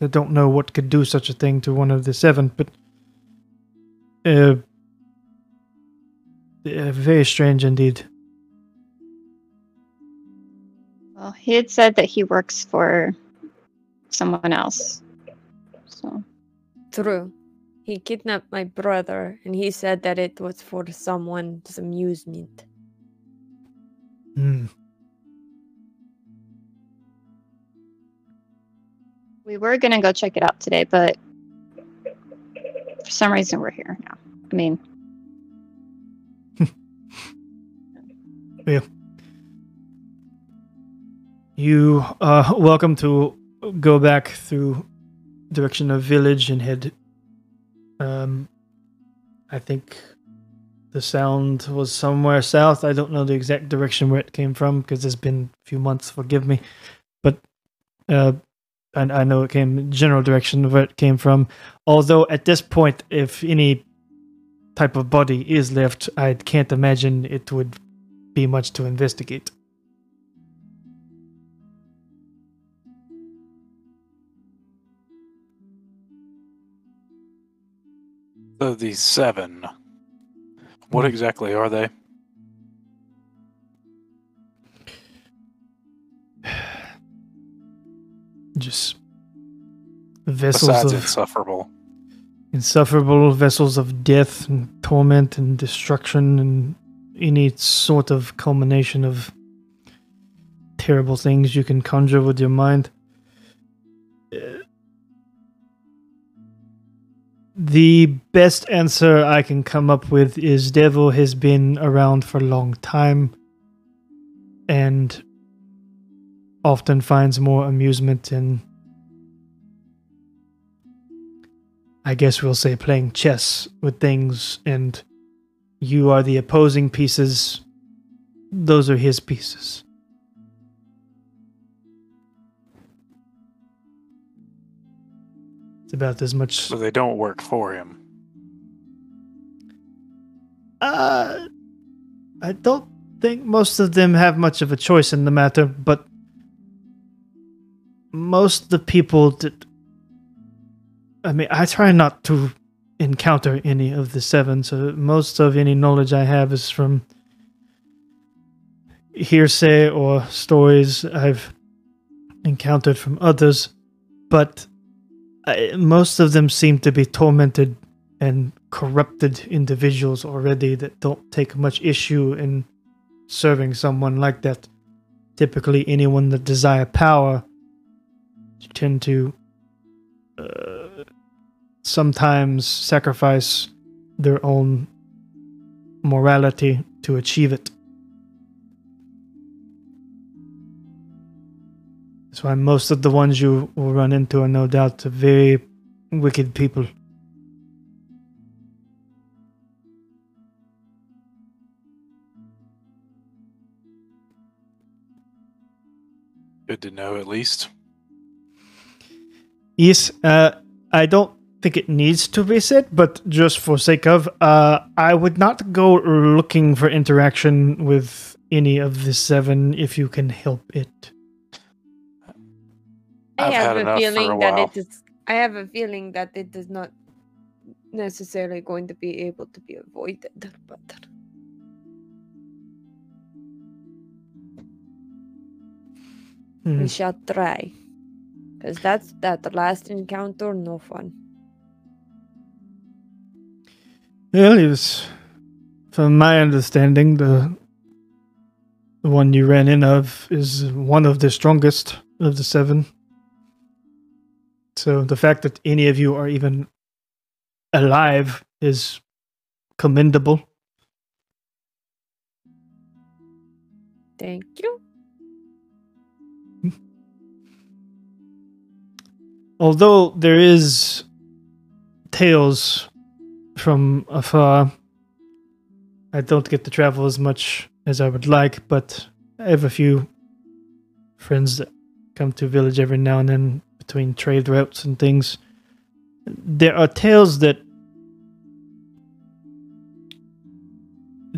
I don't know what could do such a thing to one of the seven, but uh, uh, very strange indeed. Well, he had said that he works for someone else. So True. He kidnapped my brother, and he said that it was for someone's amusement. Hmm. we were gonna go check it out today, but for some reason we're here now. I mean, yeah. You are welcome to go back through direction of village and head. Um, I think the sound was somewhere south. I don't know the exact direction where it came from because it's been a few months. Forgive me, but uh, I, I know it came general direction where it came from. Although at this point, if any type of body is left, I can't imagine it would be much to investigate. So these seven, what Hmm. exactly are they? Just vessels Besides of insufferable. insufferable vessels of death and torment and destruction and any sort of culmination of terrible things you can conjure with your mind. The best answer I can come up with is Devil has been around for a long time and often finds more amusement in I guess we'll say playing chess with things, and you are the opposing pieces. Those are his pieces. It's about as much. So they don't work for him. Uh, I don't think most of them have much of a choice in the matter, but most of the people that I mean, I try not to encounter any of the seven, so most of any knowledge I have is from hearsay or stories I've encountered from others, but I, most of them seem to be tormented and corrupted individuals already that don't take much issue in serving someone like that. Typically, anyone that desire power tend to uh, sometimes sacrifice their own morality to achieve it. That's why most of the ones you will run into are no doubt very wicked people. Good to know, at least. Yes, uh, I don't think it needs to be said, but just for sake of, uh, I would not go looking for interaction with any of the seven if you can help it. I I've have a feeling a that it is. I have a feeling that it is not necessarily going to be able to be avoided. But Hmm. we shall try, because that's that last encounter no fun. Well, it was, from my understanding, the the one you ran in of is one of the strongest of the seven. So the fact that any of you are even alive is commendable. Thank you. Although there is tales from afar, I don't get to travel as much as I would like, but I have a few friends that come to village every now and then between trade routes and things. There are tales that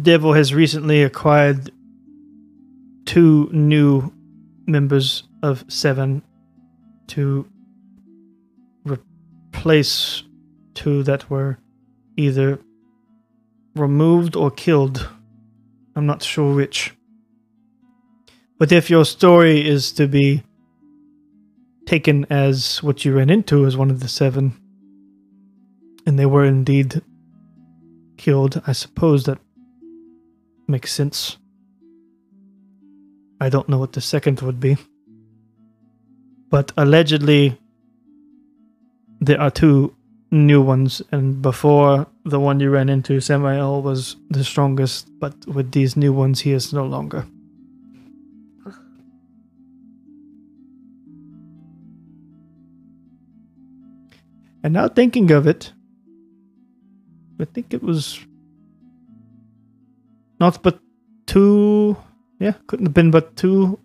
Devil has recently acquired two new members of Seven to replace two that were either removed or killed. I'm not sure which. But if your story is to be taken as what you ran into as one of the seven, and they were indeed killed, I suppose that makes sense. I don't know what the second would be. But allegedly, there are two new ones, and before the one you ran into, Samael was the strongest, but with these new ones, he is no longer. And now thinking of it, I think it was not but two, yeah, couldn't have been but two,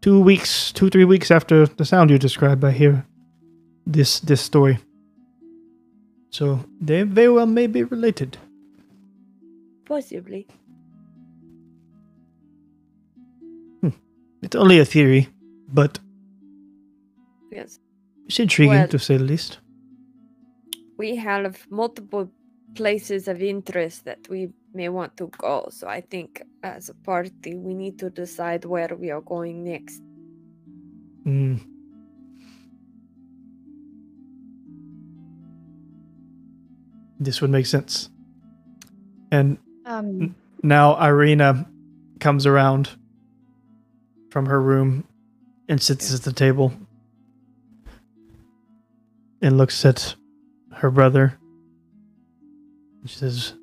two weeks, two three weeks after the sound you described. I hear this this story. So they very well may be related. Possibly. It's only a theory, but Yes. it's intriguing Well- to say the least. We have multiple places of interest that we may want to go. So I think as a party, we need to decide where we are going next. Mm. This would make sense. And Um, now Irina comes around from her room and sits at the table and looks at her brother. She says,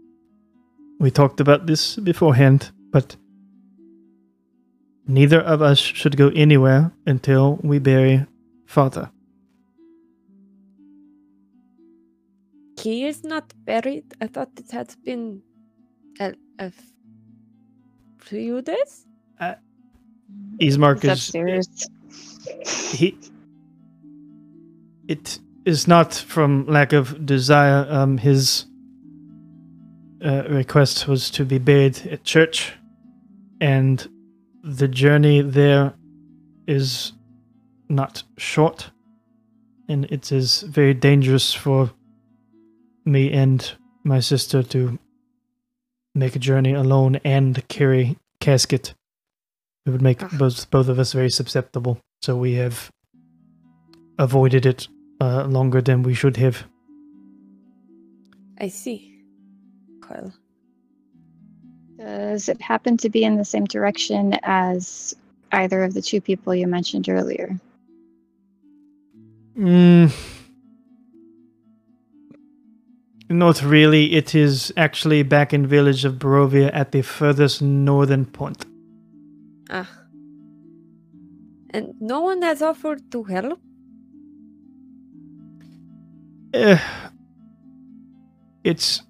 We talked about this beforehand, but neither of us should go anywhere until we bury father. He is not buried. I thought it had been a, a few days. Ismark it's is upstairs. he it is not from lack of desire um his uh, request was to be buried at church and the journey there is not short and it is very dangerous for me and my sister to make a journey alone and carry casket it would make Ah. both both of us very susceptible. So we have avoided it uh, longer than we should have. I see. Kyle. Does it happen to be in the same direction as either of the two people you mentioned earlier? Mm, not really. It is actually back in village of Barovia at the furthest northern point. Ah. And no one has offered to help? Eh, it's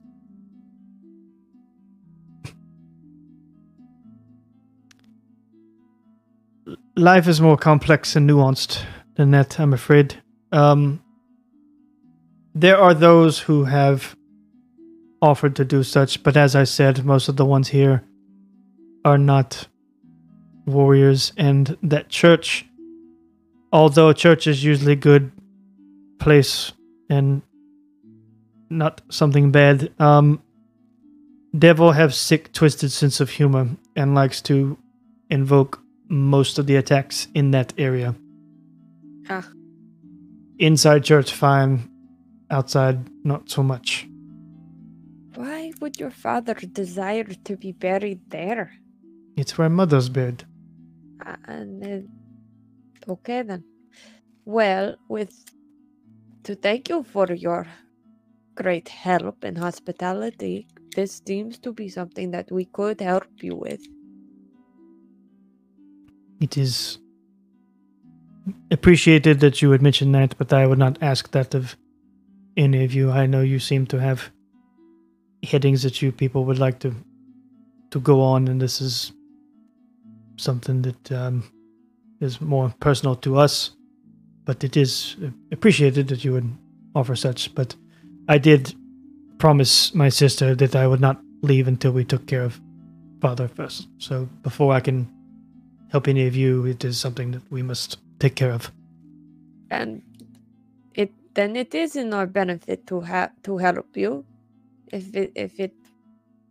life is more complex and nuanced than that. I'm afraid. Um, there are those who have offered to do such, but as I said, most of the ones here are not warriors, and that church, although church is usually a good place and not something bad, um, devil have sick, twisted sense of humor and likes to invoke most of the attacks in that area. Ah. Inside church, fine. Outside, not so much. Why would your father desire to be buried there? It's where mother's buried. Uh, and then, okay then. Well, with to thank you for your great help and hospitality, this seems to be something that we could help you with. It is appreciated that you would mention that, but I would not ask that of any of you. I know you seem to have headings that you people would like to to go on, and this is something that um, is more personal to us. But it is appreciated that you would offer such. But I did promise my sister that I would not leave until we took care of father first. So before I can help any of you, it is something that we must take care of. And then it is in our benefit to have to help you if it if it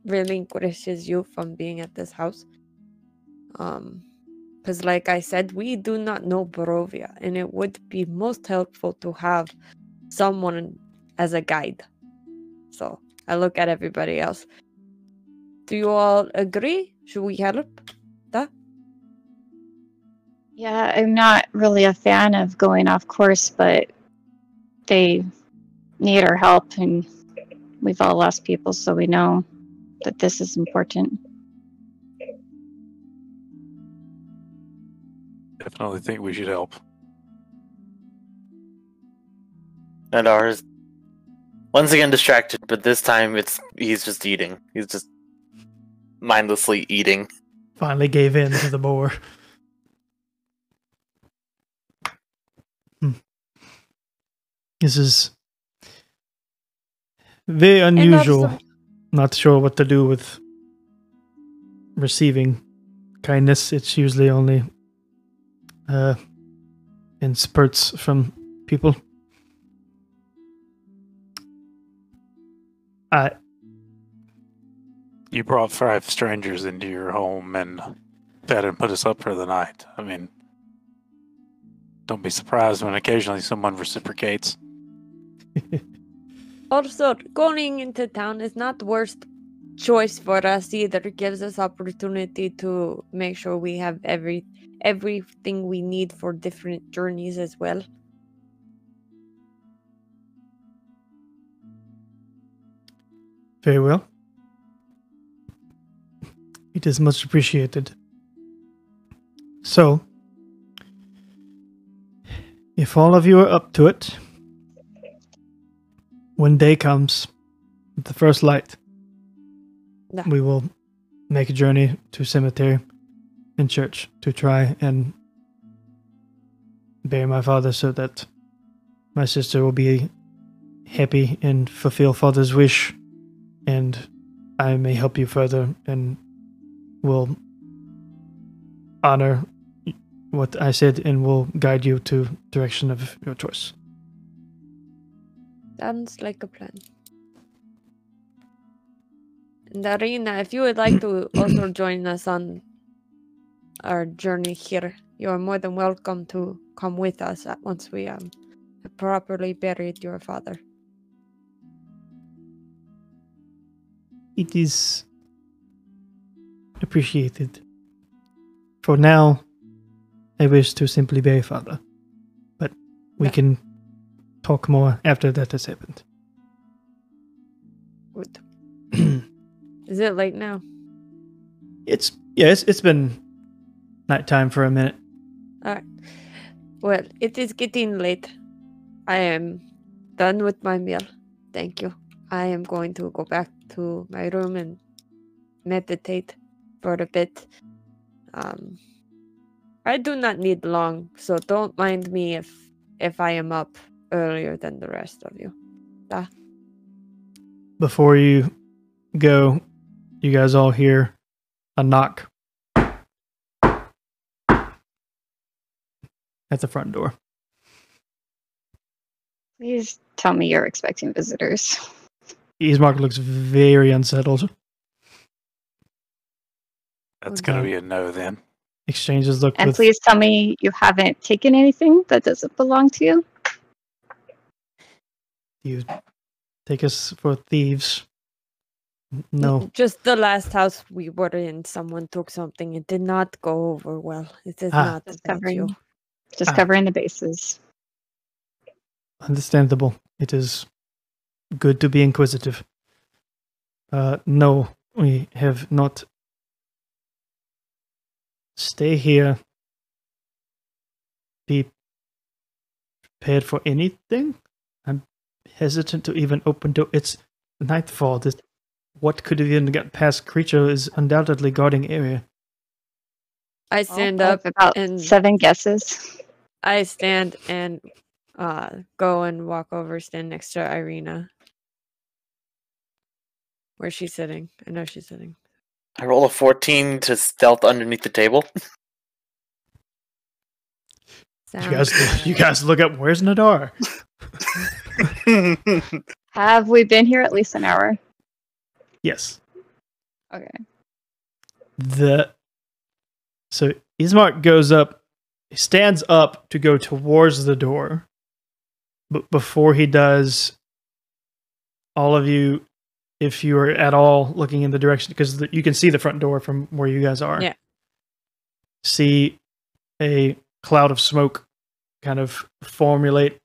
relinquishes you from being at this house. Um because like I said, we do not know Barovia, and it would be most helpful to have someone as a guide. So I look at everybody else. Do you all agree? Should we help? That? Yeah, I'm not really a fan of going off course, but they need our help, and we've all lost people, so we know that this is important. Definitely think we should help. Nadar is once again distracted, but this time it's he's just eating. He's just mindlessly eating. Finally gave in to the boar. This is very unusual. Not sure what to do with receiving kindness. It's usually only uh, in spurts from people. I You brought five strangers into your home and fed and put us up for the night. I mean, don't be surprised when occasionally someone reciprocates. Also, going into town is not the worst choice for us either. It gives us opportunity to make sure we have every everything we need for different journeys as well. Very well. It is much appreciated. So, if all of you are up to it, when day comes, the first light, Yeah. we will make a journey to cemetery and church to try and bury my father so that my sister will be happy and fulfill father's wish and I may help you further and will honor what I said and will guide you to direction of your choice. Sounds like a plan. And Irina, if you would like to also join us on our journey here, you are more than welcome to come with us once we um have properly buried your father. It is appreciated. For now, I wish to simply a father. But we Yeah. can talk more after that has happened. Is it late now? It's yeah, it's, it's been nighttime for a minute. All right. Well, it is getting late. I am done with my meal. Thank you. I am going to go back to my room and meditate for a bit. Um, I do not need long, so don't mind me if if I am up earlier than the rest of you. Before you go, you guys all hear a knock at the front door. Please tell me you're expecting visitors. Ismark looks very unsettled. That's Okay. gonna be a no then. Exchanges look And with please tell me you haven't taken anything that doesn't belong to you. You take us for thieves. No, Just the last house we were in, someone took something. It did not go over well. It is Ah. not Just about you. covering, just Ah. covering the bases. understandable. It is good to be inquisitive. Uh, no, we have not. Stay here. Be prepared for anything. I'm hesitant to even open door. It's nightfall. This, what could have even got past? Creature is undoubtedly guarding area. I stand I up have about and- seven guesses. I stand and uh go and walk over, stand next to Irina. Where's she sitting? I know she's sitting. I roll a 14 to stealth underneath the table. You guys, you guys look up. Where's Nadar? Have we been here at least an hour? Yes. Okay. the so Ismark goes up he stands up to go towards the door but before he does all of you if you are at all looking in the direction because you can see the front door from where you guys are Yeah. see a cloud of smoke kind of formulate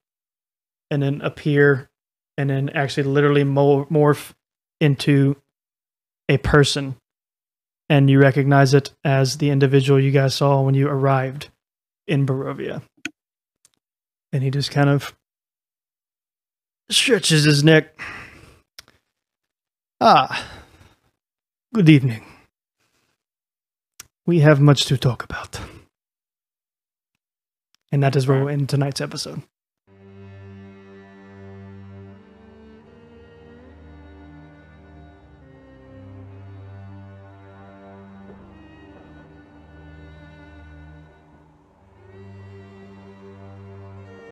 and then appear and then actually literally morph into a person and you recognize it as the individual you guys saw when you arrived in Barovia. And he just kind of stretches his neck. Ah, good evening. We have much to talk about. And that is where we'll end tonight's episode.